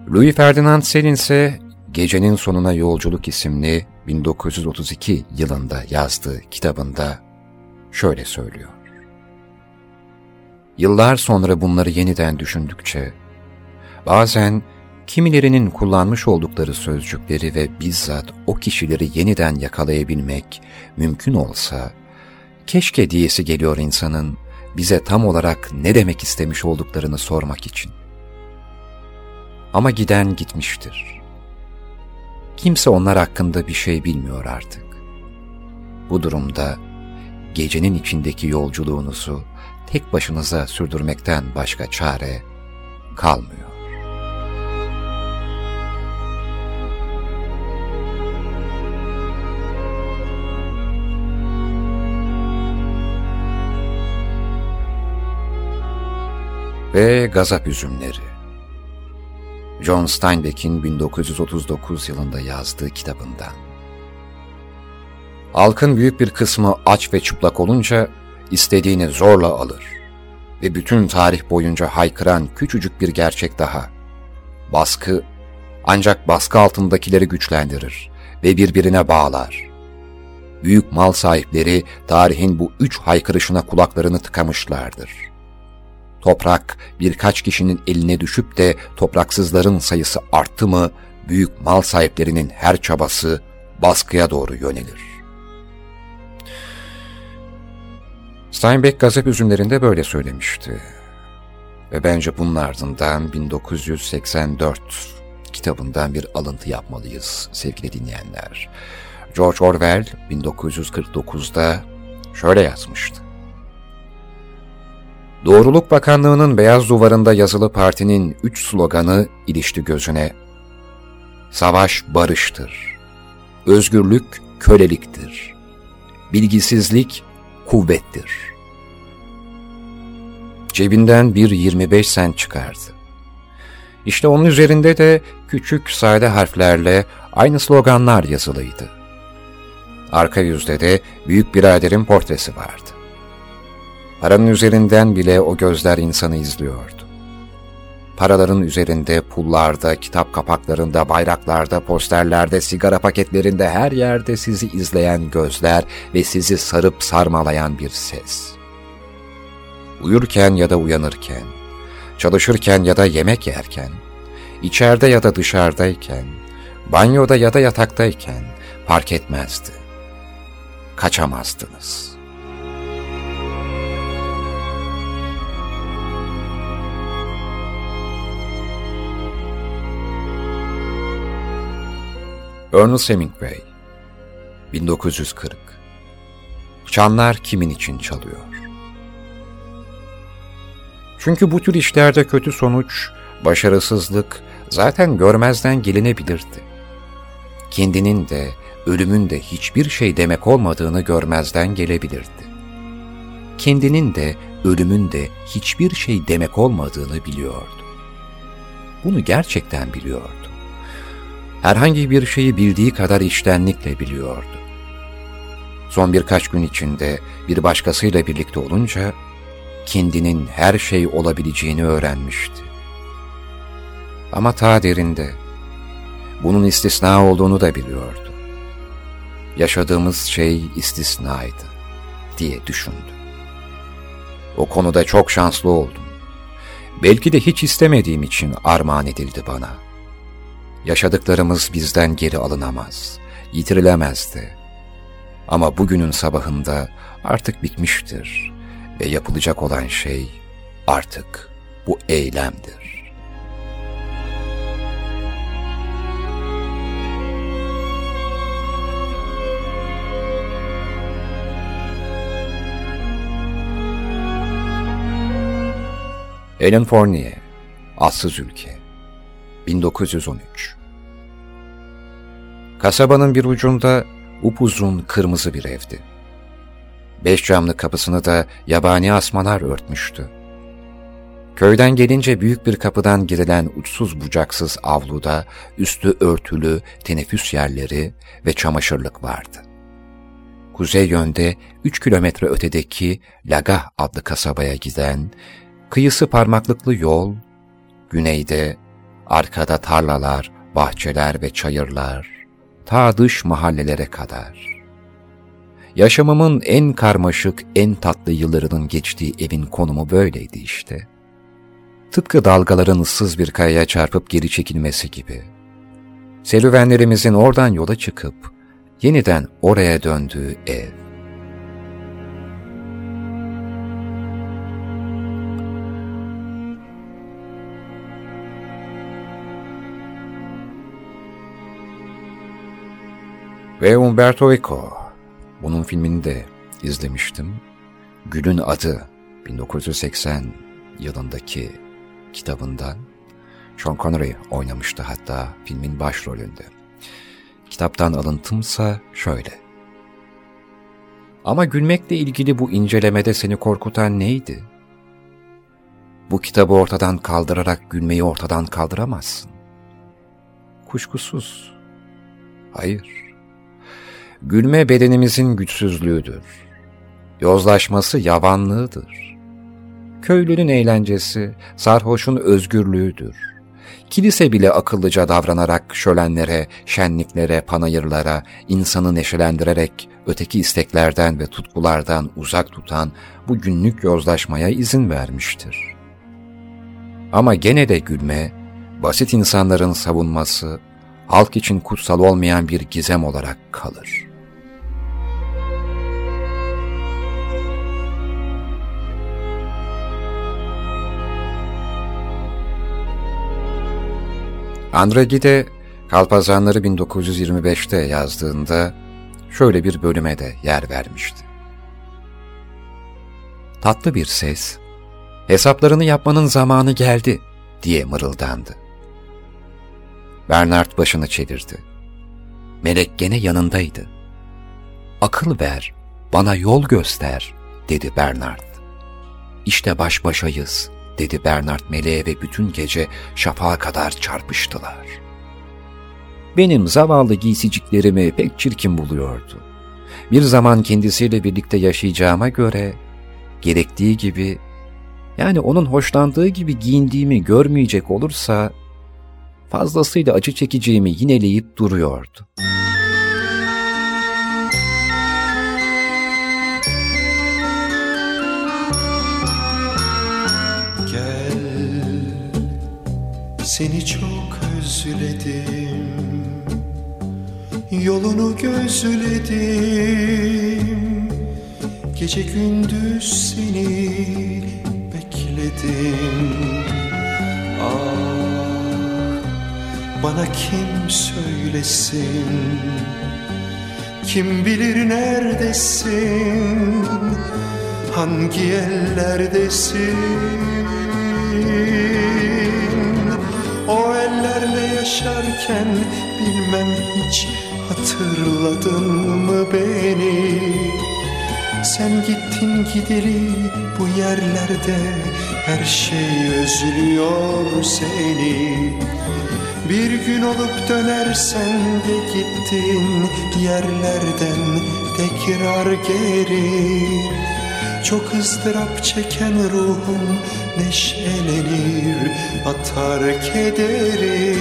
Louis Ferdinand Selin ise Gecenin Sonuna Yolculuk isimli 1932 yılında yazdığı kitabında şöyle söylüyor. Yıllar sonra bunları yeniden düşündükçe, bazen kimilerinin kullanmış oldukları sözcükleri ve bizzat o kişileri yeniden yakalayabilmek mümkün olsa, keşke diyesi geliyor insanın bize tam olarak ne demek istemiş olduklarını sormak için. Ama giden gitmiştir. Kimse onlar hakkında bir şey bilmiyor artık. Bu durumda gecenin içindeki yolculuğunuzu tek başınıza sürdürmekten başka çare kalmıyor. Ve Gazap Üzümleri John Steinbeck'in 1939 yılında yazdığı kitabından. Halkın büyük bir kısmı aç ve çıplak olunca istediğini zorla alır. Ve bütün tarih boyunca haykıran küçücük bir gerçek daha. Baskı ancak baskı altındakileri güçlendirir ve birbirine bağlar. Büyük mal sahipleri tarihin bu üç haykırışına kulaklarını tıkamışlardır. Toprak birkaç kişinin eline düşüp de topraksızların sayısı arttı mı, büyük mal sahiplerinin her çabası baskıya doğru yönelir. Steinbeck gazap üzümlerinde böyle söylemişti. Ve bence bunun ardından 1984 kitabından bir alıntı yapmalıyız sevgili dinleyenler. George Orwell 1949'da şöyle yazmıştı. Doğruluk Bakanlığı'nın beyaz duvarında yazılı partinin üç sloganı ilişti gözüne. Savaş barıştır. Özgürlük köleliktir. Bilgisizlik kuvvettir. Cebinden bir 25 sen çıkardı. İşte onun üzerinde de küçük sade harflerle aynı sloganlar yazılıydı. Arka yüzde de büyük biraderin portresi vardı. Paranın üzerinden bile o gözler insanı izliyordu. Paraların üzerinde, pullarda, kitap kapaklarında, bayraklarda, posterlerde, sigara paketlerinde her yerde sizi izleyen gözler ve sizi sarıp sarmalayan bir ses. Uyurken ya da uyanırken, çalışırken ya da yemek yerken, içeride ya da dışarıdayken, banyoda ya da yataktayken fark etmezdi. Kaçamazdınız.'' Ernest Hemingway 1940 Çanlar kimin için çalıyor? Çünkü bu tür işlerde kötü sonuç, başarısızlık zaten görmezden gelinebilirdi. Kendinin de, ölümün de hiçbir şey demek olmadığını görmezden gelebilirdi. Kendinin de, ölümün de hiçbir şey demek olmadığını biliyordu. Bunu gerçekten biliyordu. Herhangi bir şeyi bildiği kadar içtenlikle biliyordu. Son birkaç gün içinde bir başkasıyla birlikte olunca kendinin her şey olabileceğini öğrenmişti. Ama ta derinde bunun istisna olduğunu da biliyordu. Yaşadığımız şey istisnaydı diye düşündü. O konuda çok şanslı oldum. Belki de hiç istemediğim için armağan edildi bana. Yaşadıklarımız bizden geri alınamaz, yitirilemez de. Ama bugünün sabahında artık bitmiştir ve yapılacak olan şey artık bu eylemdir. Ellen Fournier, Assız Ülke, 1913 Kasabanın bir ucunda upuzun kırmızı bir evdi. Beş camlı kapısını da yabani asmalar örtmüştü. Köyden gelince büyük bir kapıdan girilen uçsuz bucaksız avluda üstü örtülü teneffüs yerleri ve çamaşırlık vardı. Kuzey yönde üç kilometre ötedeki Lagah adlı kasabaya giden Kıyısı parmaklıklı yol, güneyde, arkada tarlalar, bahçeler ve çayırlar, ta dış mahallelere kadar. Yaşamımın en karmaşık, en tatlı yıllarının geçtiği evin konumu böyleydi işte. Tıpkı dalgaların ıssız bir kayaya çarpıp geri çekilmesi gibi. Serüvenlerimizin oradan yola çıkıp, yeniden oraya döndüğü ev. Ve Umberto Eco. Bunun filmini de izlemiştim. Gül'ün Adı 1980 yılındaki kitabından Sean Connery oynamıştı hatta filmin başrolünde. Kitaptan alıntımsa şöyle. Ama gülmekle ilgili bu incelemede seni korkutan neydi? Bu kitabı ortadan kaldırarak gülmeyi ortadan kaldıramazsın. Kuşkusuz. Hayır. Gülme bedenimizin güçsüzlüğüdür. Yozlaşması yavanlığıdır. Köylünün eğlencesi, sarhoşun özgürlüğüdür. Kilise bile akıllıca davranarak şölenlere, şenliklere, panayırlara, insanı neşelendirerek öteki isteklerden ve tutkulardan uzak tutan bu günlük yozlaşmaya izin vermiştir. Ama gene de gülme, basit insanların savunması, halk için kutsal olmayan bir gizem olarak kalır.'' Andre Gide, Kalpazanları 1925'te yazdığında şöyle bir bölüme de yer vermişti. Tatlı bir ses, hesaplarını yapmanın zamanı geldi diye mırıldandı. Bernard başını çevirdi. Melek gene yanındaydı. Akıl ver, bana yol göster, dedi Bernard. İşte baş başayız, dedi Bernard meleğe ve bütün gece şafağa kadar çarpıştılar. Benim zavallı giysiciklerimi pek çirkin buluyordu. Bir zaman kendisiyle birlikte yaşayacağıma göre gerektiği gibi yani onun hoşlandığı gibi giyindiğimi görmeyecek olursa fazlasıyla acı çekeceğimi yineleyip duruyordu.'' Seni çok özledim. Yolunu gözledim. Gece gündüz seni bekledim. Ah bana kim söylesin? Kim bilir neredesin Hangi ellerdesin? O ellerle yaşarken bilmem hiç hatırladın mı beni? Sen gittin gideri bu yerlerde her şey özlüyor seni. Bir gün olup dönersen de gittin yerlerden tekrar geri Çok ızdırap çeken ruhum neşelenir atar kederi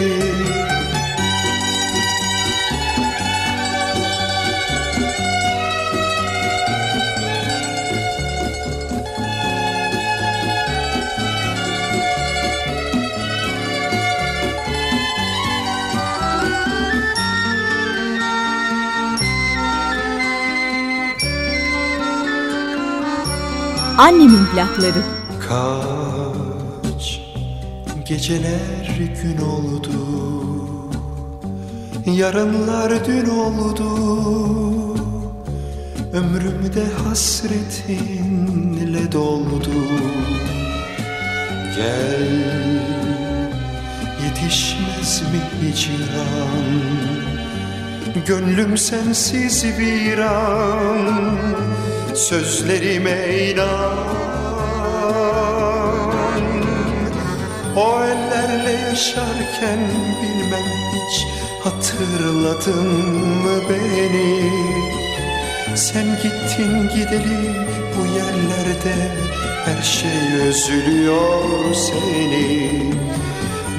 Annemin plakları. Kaç geceler gün oldu. Yarınlar dün oldu. Ömrümde hasretinle doldu. Gel yetişmez mi hicran Gönlüm sensiz viran Sözlerime inan O ellerle yaşarken bilmem hiç Hatırladın mı beni? Sen gittin gideli bu yerlerde Her şey özlüyor seni.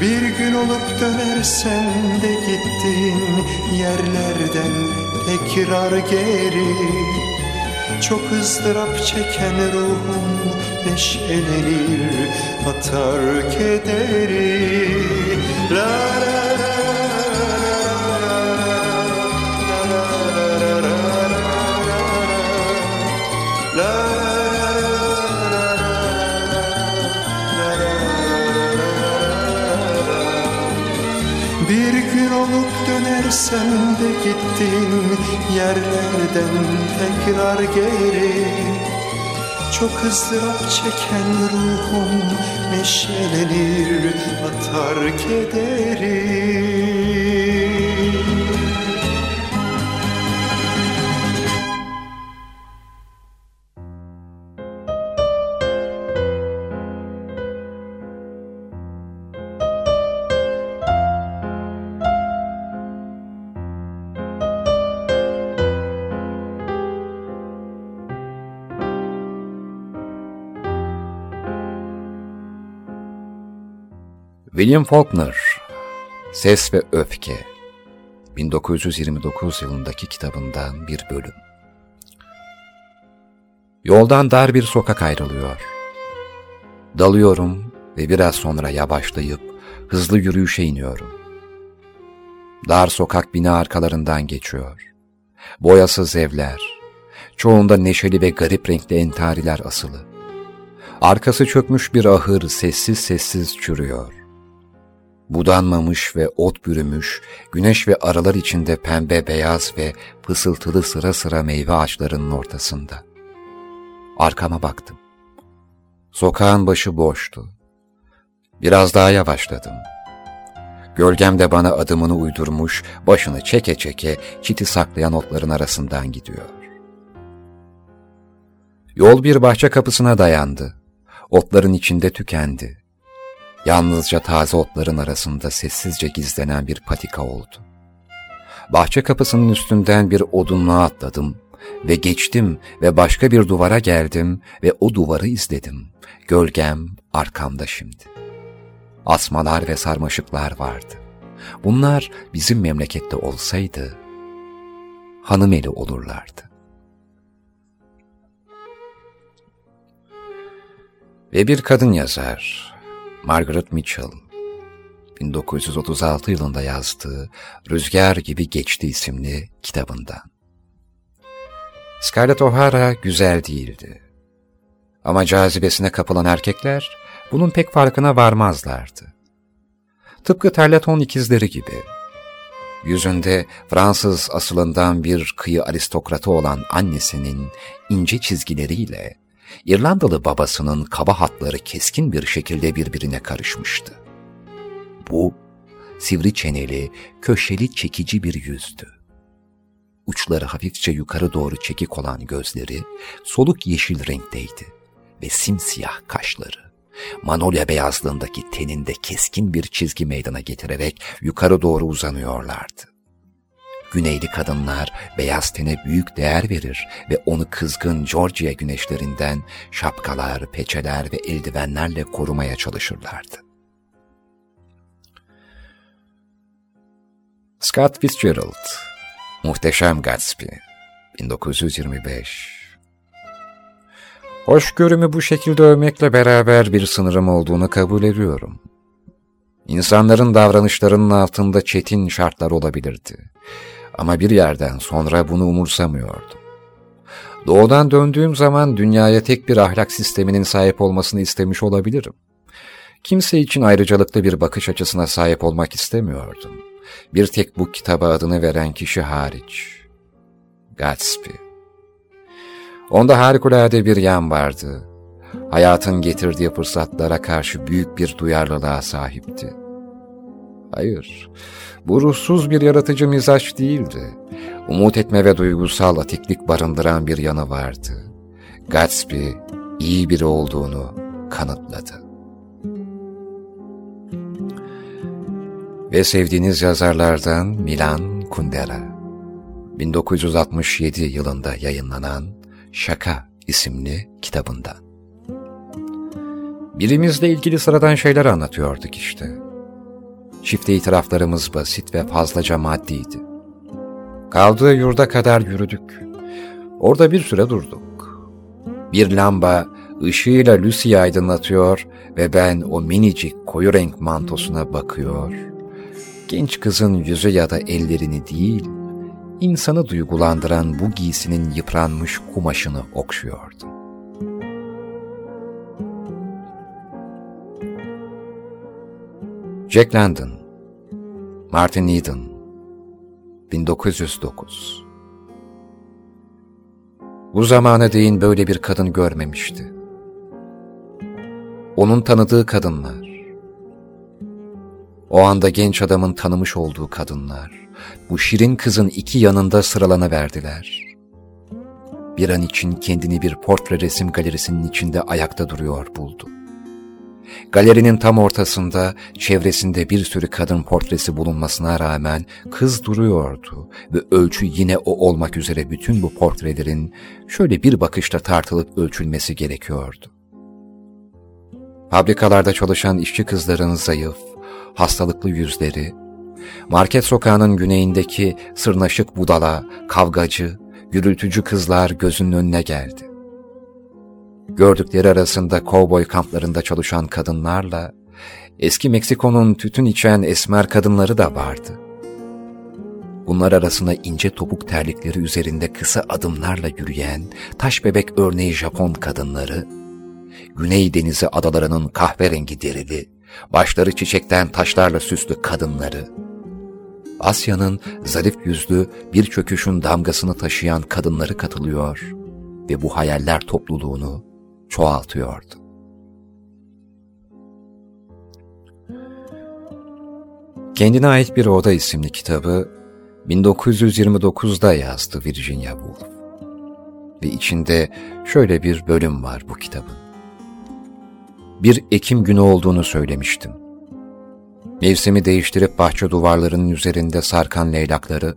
Bir gün olup dönersen de gittin Yerlerden tekrar geri çok ızdırap çeken ruhum neşelenir atar kederi. La la la dönersen de gittin yerlerden tekrar geri. Çok ızdırap çeken ruhum neşelenir atar kederi William Faulkner, Ses ve Öfke, 1929 yılındaki kitabından bir bölüm. Yoldan dar bir sokak ayrılıyor. Dalıyorum ve biraz sonra yavaşlayıp hızlı yürüyüşe iniyorum. Dar sokak bina arkalarından geçiyor. Boyasız evler, çoğunda neşeli ve garip renkli entariler asılı. Arkası çökmüş bir ahır sessiz sessiz çürüyor. Budanmamış ve ot bürümüş, güneş ve aralar içinde pembe beyaz ve fısıltılı sıra sıra meyve ağaçlarının ortasında. Arkama baktım. Sokağın başı boştu. Biraz daha yavaşladım. Gölgem de bana adımını uydurmuş, başını çeke çeke çiti saklayan otların arasından gidiyor. Yol bir bahçe kapısına dayandı. Otların içinde tükendi. Yalnızca taze otların arasında sessizce gizlenen bir patika oldu. Bahçe kapısının üstünden bir odunluğa atladım ve geçtim ve başka bir duvara geldim ve o duvarı izledim. Gölgem arkamda şimdi. Asmalar ve sarmaşıklar vardı. Bunlar bizim memlekette olsaydı hanımeli olurlardı. Ve bir kadın yazar, Margaret Mitchell, 1936 yılında yazdığı Rüzgar Gibi Geçti isimli kitabından. Scarlett O'Hara güzel değildi. Ama cazibesine kapılan erkekler bunun pek farkına varmazlardı. Tıpkı Terleton ikizleri gibi. Yüzünde Fransız asılından bir kıyı aristokratı olan annesinin ince çizgileriyle İrlandalı babasının kaba hatları keskin bir şekilde birbirine karışmıştı. Bu, sivri çeneli, köşeli çekici bir yüzdü. Uçları hafifçe yukarı doğru çekik olan gözleri soluk yeşil renkteydi ve simsiyah kaşları Manolya beyazlığındaki teninde keskin bir çizgi meydana getirerek yukarı doğru uzanıyorlardı. Güneyli kadınlar beyaz tene büyük değer verir ve onu kızgın Georgia güneşlerinden şapkalar, peçeler ve eldivenlerle korumaya çalışırlardı. Scott Fitzgerald Muhteşem Gatsby 1925 Hoşgörümü bu şekilde övmekle beraber bir sınırım olduğunu kabul ediyorum. İnsanların davranışlarının altında çetin şartlar olabilirdi. Ama bir yerden sonra bunu umursamıyordum. Doğudan döndüğüm zaman dünyaya tek bir ahlak sisteminin sahip olmasını istemiş olabilirim. Kimse için ayrıcalıklı bir bakış açısına sahip olmak istemiyordum. Bir tek bu kitaba adını veren kişi hariç. Gatsby. Onda harikulade bir yan vardı. Hayatın getirdiği fırsatlara karşı büyük bir duyarlılığa sahipti. Hayır, bu ruhsuz bir yaratıcı mizaç değildi. Umut etme ve duygusal atiklik barındıran bir yanı vardı. Gatsby iyi biri olduğunu kanıtladı. Ve sevdiğiniz yazarlardan Milan Kundera. 1967 yılında yayınlanan Şaka isimli kitabından. Birimizle ilgili sıradan şeyler anlatıyorduk işte. Çifte itiraflarımız basit ve fazlaca maddiydi. Kaldığı yurda kadar yürüdük. Orada bir süre durduk. Bir lamba ışığıyla Lucy'yi aydınlatıyor ve ben o minicik koyu renk mantosuna bakıyor. Genç kızın yüzü ya da ellerini değil, insanı duygulandıran bu giysinin yıpranmış kumaşını okşuyordum. Jack London Martin Eden 1909 Bu zamana değin böyle bir kadın görmemişti. Onun tanıdığı kadınlar, o anda genç adamın tanımış olduğu kadınlar, bu şirin kızın iki yanında sıralana verdiler. Bir an için kendini bir portre resim galerisinin içinde ayakta duruyor buldu. Galerinin tam ortasında, çevresinde bir sürü kadın portresi bulunmasına rağmen kız duruyordu ve ölçü yine o olmak üzere bütün bu portrelerin şöyle bir bakışta tartılıp ölçülmesi gerekiyordu. Fabrikalarda çalışan işçi kızların zayıf, hastalıklı yüzleri, market sokağının güneyindeki sırnaşık budala, kavgacı, gürültücü kızlar gözünün önüne geldi. Gördükleri arasında kovboy kamplarında çalışan kadınlarla, eski Meksiko'nun tütün içen esmer kadınları da vardı. Bunlar arasında ince topuk terlikleri üzerinde kısa adımlarla yürüyen taş bebek örneği Japon kadınları, Güney Denizi adalarının kahverengi derili, başları çiçekten taşlarla süslü kadınları, Asya'nın zarif yüzlü bir çöküşün damgasını taşıyan kadınları katılıyor ve bu hayaller topluluğunu çoğaltıyordu. Kendine ait bir oda isimli kitabı 1929'da yazdı Virginia Woolf. Ve içinde şöyle bir bölüm var bu kitabın. Bir Ekim günü olduğunu söylemiştim. Mevsimi değiştirip bahçe duvarlarının üzerinde sarkan leylakları,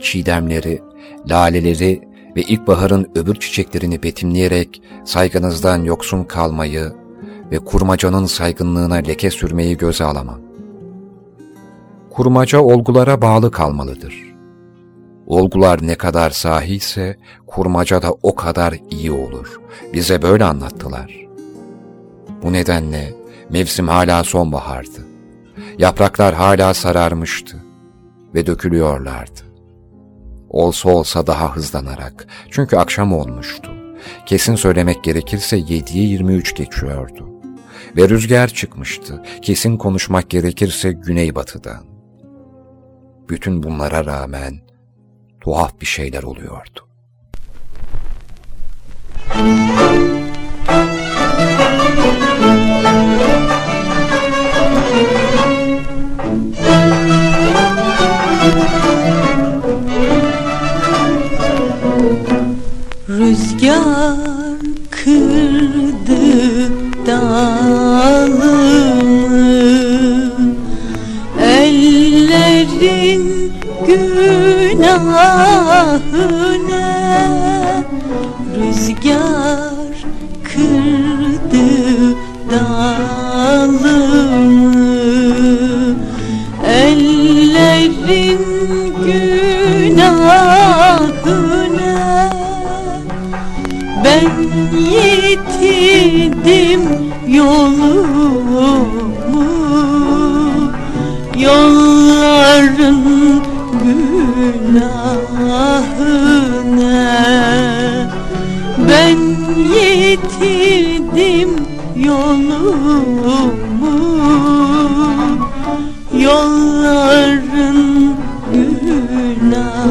çiğdemleri, laleleri ve ilkbaharın öbür çiçeklerini betimleyerek saygınızdan yoksun kalmayı ve kurmacanın saygınlığına leke sürmeyi göze alamam. Kurmaca olgulara bağlı kalmalıdır. Olgular ne kadar sahiyse kurmaca da o kadar iyi olur. Bize böyle anlattılar. Bu nedenle mevsim hala sonbahardı. Yapraklar hala sararmıştı ve dökülüyorlardı. Olsa olsa daha hızlanarak, çünkü akşam olmuştu. Kesin söylemek gerekirse 7'ye 23 geçiyordu. Ve rüzgar çıkmıştı, kesin konuşmak gerekirse güneybatıdan. Bütün bunlara rağmen tuhaf bir şeyler oluyordu. Rüzgar kırdı dalımı Ellerin günahına Rüzgar kırdı dalımı Yitirdim yolumu Yolların günahı ne Ben yitirdim yolumu Yolların günahı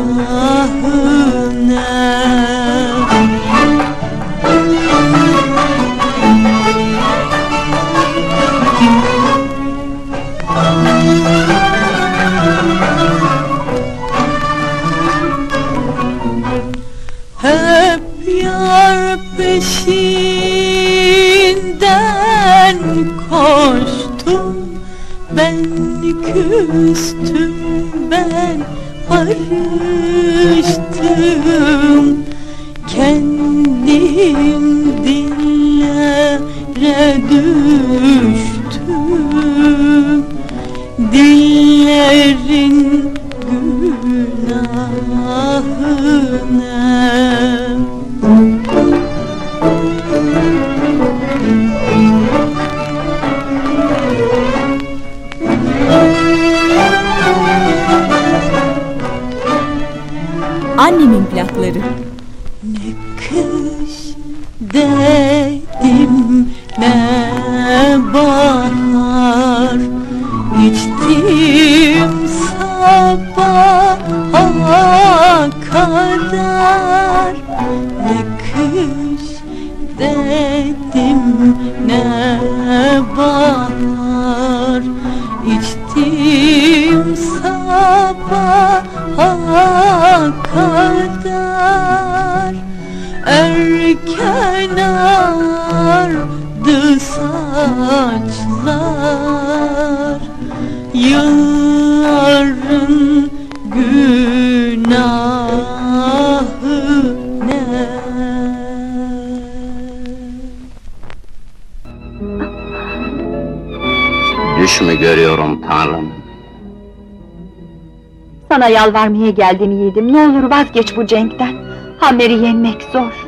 yalvarmaya geldim yiğidim. Ne olur vazgeç bu cenkten. Hamleri yenmek zor.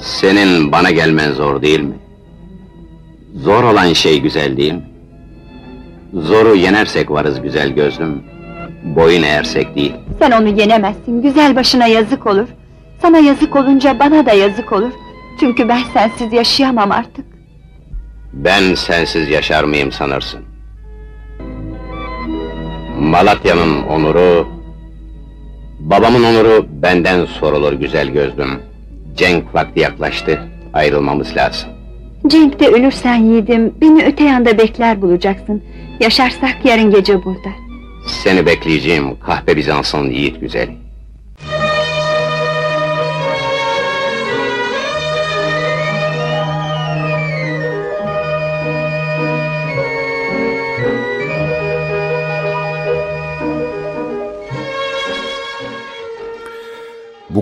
Senin bana gelmen zor değil mi? Zor olan şey güzel değil mi? Zoru yenersek varız güzel gözlüm. Boyun eğersek değil. Sen onu yenemezsin. Güzel başına yazık olur. Sana yazık olunca bana da yazık olur. Çünkü ben sensiz yaşayamam artık. Ben sensiz yaşar mıyım sanırsın? Malatya'nın onuru... Babamın onuru benden sorulur güzel gözlüm. Cenk vakti yaklaştı, ayrılmamız lazım. Cenk'te ölürsen yiğidim, beni öte yanda bekler bulacaksın. Yaşarsak yarın gece burada. Seni bekleyeceğim kahpe Bizans'ın yiğit güzeli.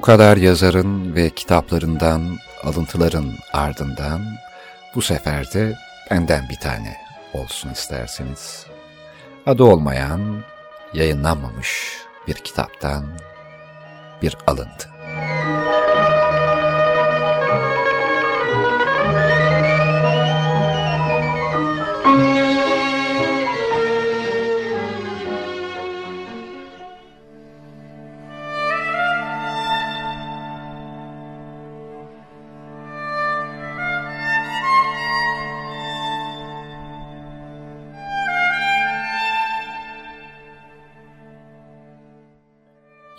Kadar yazarın ve kitaplarından alıntıların ardından bu sefer de benden bir tane olsun isterseniz. Adı olmayan, yayınlanmamış bir kitaptan bir alıntı.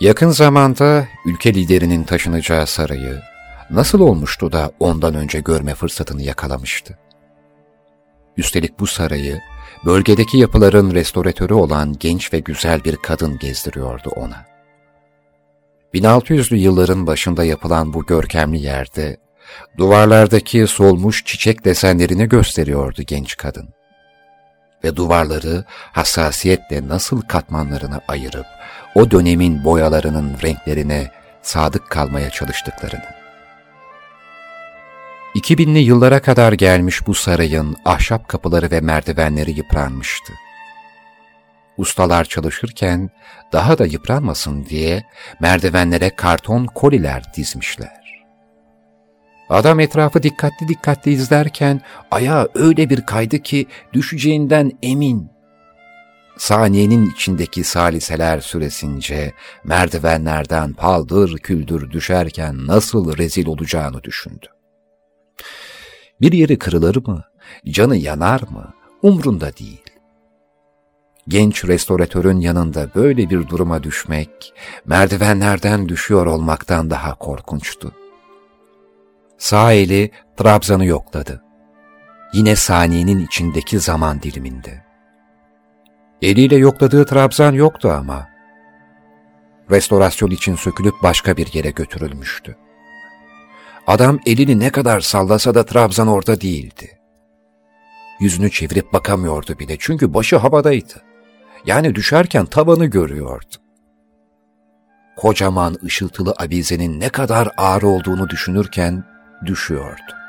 Yakın zamanda ülke liderinin taşınacağı sarayı nasıl olmuştu da ondan önce görme fırsatını yakalamıştı? Üstelik bu sarayı bölgedeki yapıların restoratörü olan genç ve güzel bir kadın gezdiriyordu ona. 1600'lü yılların başında yapılan bu görkemli yerde duvarlardaki solmuş çiçek desenlerini gösteriyordu genç kadın. ve duvarları hassasiyetle nasıl katmanlarını ayırıp o dönemin boyalarının renklerine sadık kalmaya çalıştıklarını. 2000'li yıllara kadar gelmiş bu sarayın ahşap kapıları ve merdivenleri yıpranmıştı. Ustalar çalışırken daha da yıpranmasın diye merdivenlere karton koliler dizmişler. Adam etrafı dikkatli dikkatli izlerken ayağı öyle bir kaydı ki düşeceğinden emin. Saniyenin içindeki saliseler süresince merdivenlerden paldır küldür düşerken nasıl rezil olacağını düşündü. Bir yeri kırılır mı, canı yanar mı umrunda değil. Genç restoratörün yanında böyle bir duruma düşmek, merdivenlerden düşüyor olmaktan daha korkunçtu. Sağ eli Trabzan'ı yokladı. Yine saniyenin içindeki zaman diliminde. Eliyle yokladığı Trabzan yoktu ama. Restorasyon için sökülüp başka bir yere götürülmüştü. Adam elini ne kadar sallasa da Trabzan orada değildi. Yüzünü çevirip bakamıyordu bile çünkü başı havadaydı. Yani düşerken tavanı görüyordu. Kocaman ışıltılı abizenin ne kadar ağır olduğunu düşünürken düşüyordu.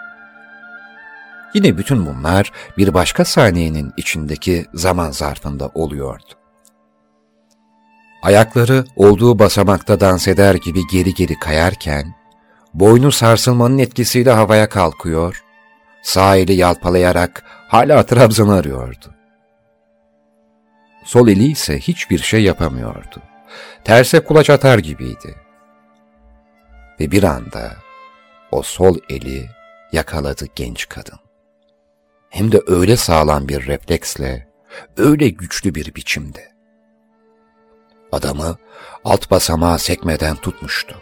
Yine bütün bunlar bir başka saniyenin içindeki zaman zarfında oluyordu. Ayakları olduğu basamakta dans eder gibi geri geri kayarken, boynu sarsılmanın etkisiyle havaya kalkıyor, sağ eli yalpalayarak hala Trabzon'u arıyordu. Sol eli ise hiçbir şey yapamıyordu. Terse kulaç atar gibiydi. Ve bir anda o sol eli yakaladı genç kadın. Hem de öyle sağlam bir refleksle, öyle güçlü bir biçimde. Adamı alt basamağa sekmeden tutmuştu.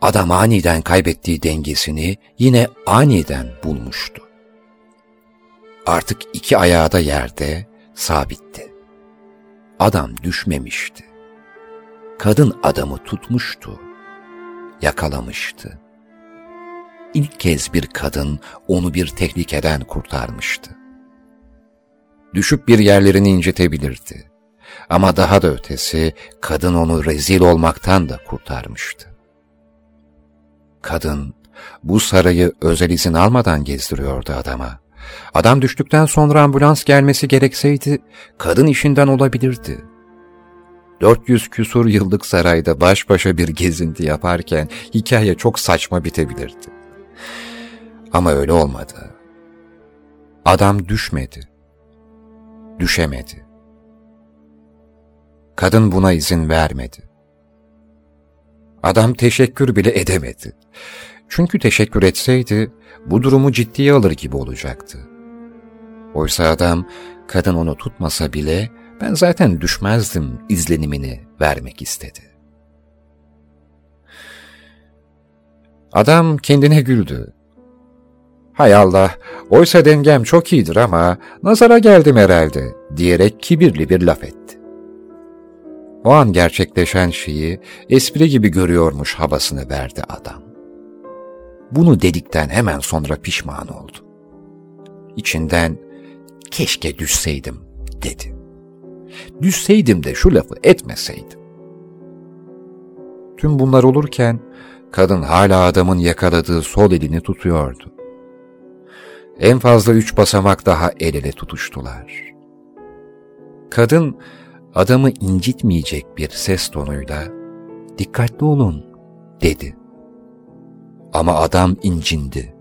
Adam aniden kaybettiği dengesini yine aniden bulmuştu. Artık iki ayağı da yerde sabitti. Adam düşmemişti. Kadın adamı tutmuştu, yakalamıştı. İlk kez bir kadın onu bir tehlikeden kurtarmıştı. Düşüp bir yerlerini incitebilirdi. Ama daha da ötesi kadın onu rezil olmaktan da kurtarmıştı. Kadın bu sarayı özel izin almadan gezdiriyordu adama. Adam düştükten sonra ambulans gelmesi gerekseydi kadın işinden olabilirdi. 400 küsur yıllık sarayda baş başa bir gezinti yaparken hikaye çok saçma bitebilirdi. Ama öyle olmadı. Adam düşmedi. Düşemedi. Kadın buna izin vermedi. Adam teşekkür bile edemedi. Çünkü teşekkür etseydi bu durumu ciddiye alır gibi olacaktı. Oysa adam kadın onu tutmasa bile ben zaten düşmezdim izlenimini vermek istedi. Adam kendine güldü. Hay Allah, oysa dengem çok iyidir ama nazara geldim herhalde diyerek kibirli bir laf etti. O an gerçekleşen şeyi espri gibi görüyormuş havasını verdi adam. Bunu dedikten hemen sonra pişman oldu. İçinden keşke düşseydim dedi. Düşseydim de şu lafı etmeseydim. Tüm bunlar olurken kadın hala adamın yakaladığı sol elini tutuyordu. En fazla üç basamak daha el ele tutuştular. Kadın adamı incitmeyecek bir ses tonuyla dikkatli olun dedi. Ama adam incindi.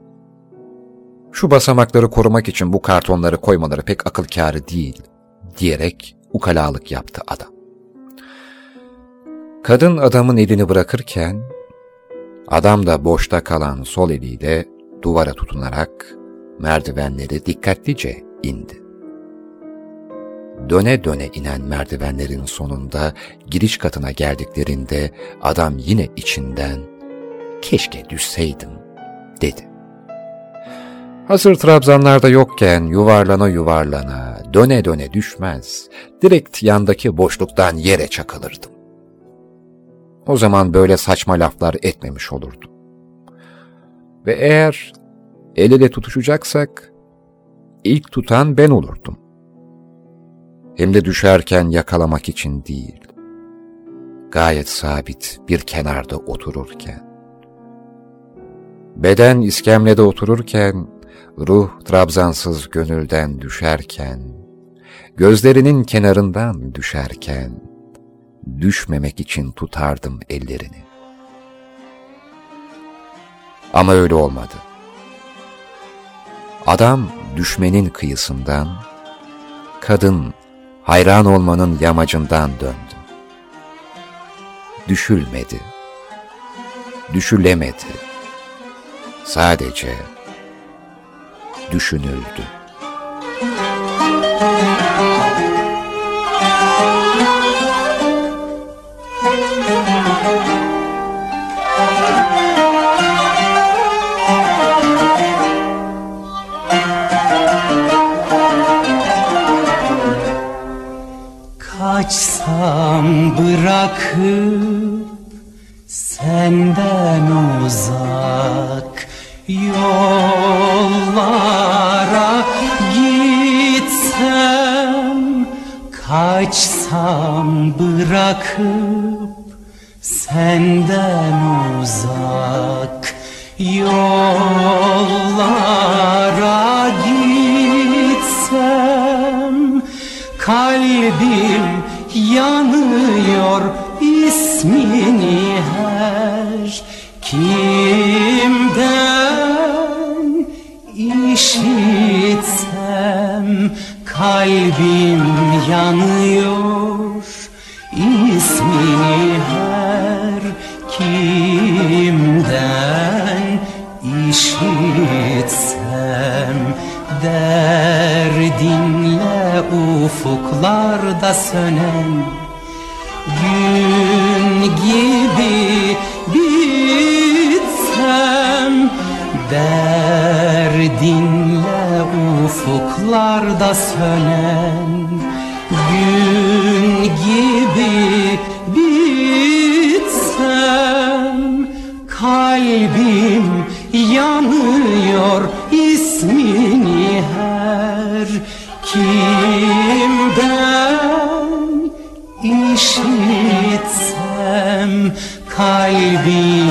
Şu basamakları korumak için bu kartonları koymaları pek akıl kârı değil diyerek ukalalık yaptı adam. Kadın adamın elini bırakırken adam da boşta kalan sol eliyle duvara tutunarak merdivenleri dikkatlice indi. Döne döne inen merdivenlerin sonunda giriş katına geldiklerinde adam yine içinden keşke düşseydim dedi. Hazır trabzanlarda yokken yuvarlana yuvarlana, döne döne düşmez, direkt yandaki boşluktan yere çakılırdım. O zaman böyle saçma laflar etmemiş olurdum. Ve eğer el ele tutuşacaksak, ilk tutan ben olurdum. Hem de düşerken yakalamak için değil. Gayet sabit bir kenarda otururken. Beden iskemlede otururken, ruh trabzansız gönülden düşerken, gözlerinin kenarından düşerken, düşmemek için tutardım ellerini. Ama öyle olmadı. Adam düşmenin kıyısından, kadın hayran olmanın yamacından döndü. Düşülmedi, düşülemedi sadece düşünüldü. Kaçsam bırakıp senden uzak Yollara gitsem Kaçsam bırakıp senden uzak Yollara gitsem Kalbim yanıyor ismini her Kimden işitsem kalbim yanıyor ismini her kimden işitsem derdinle ufuklarda sönen gün gibi bitsem Derdinle ufuklarda sönen gün gibi bitsem Kalbim yanıyor ismini her kimden işitsem kalbim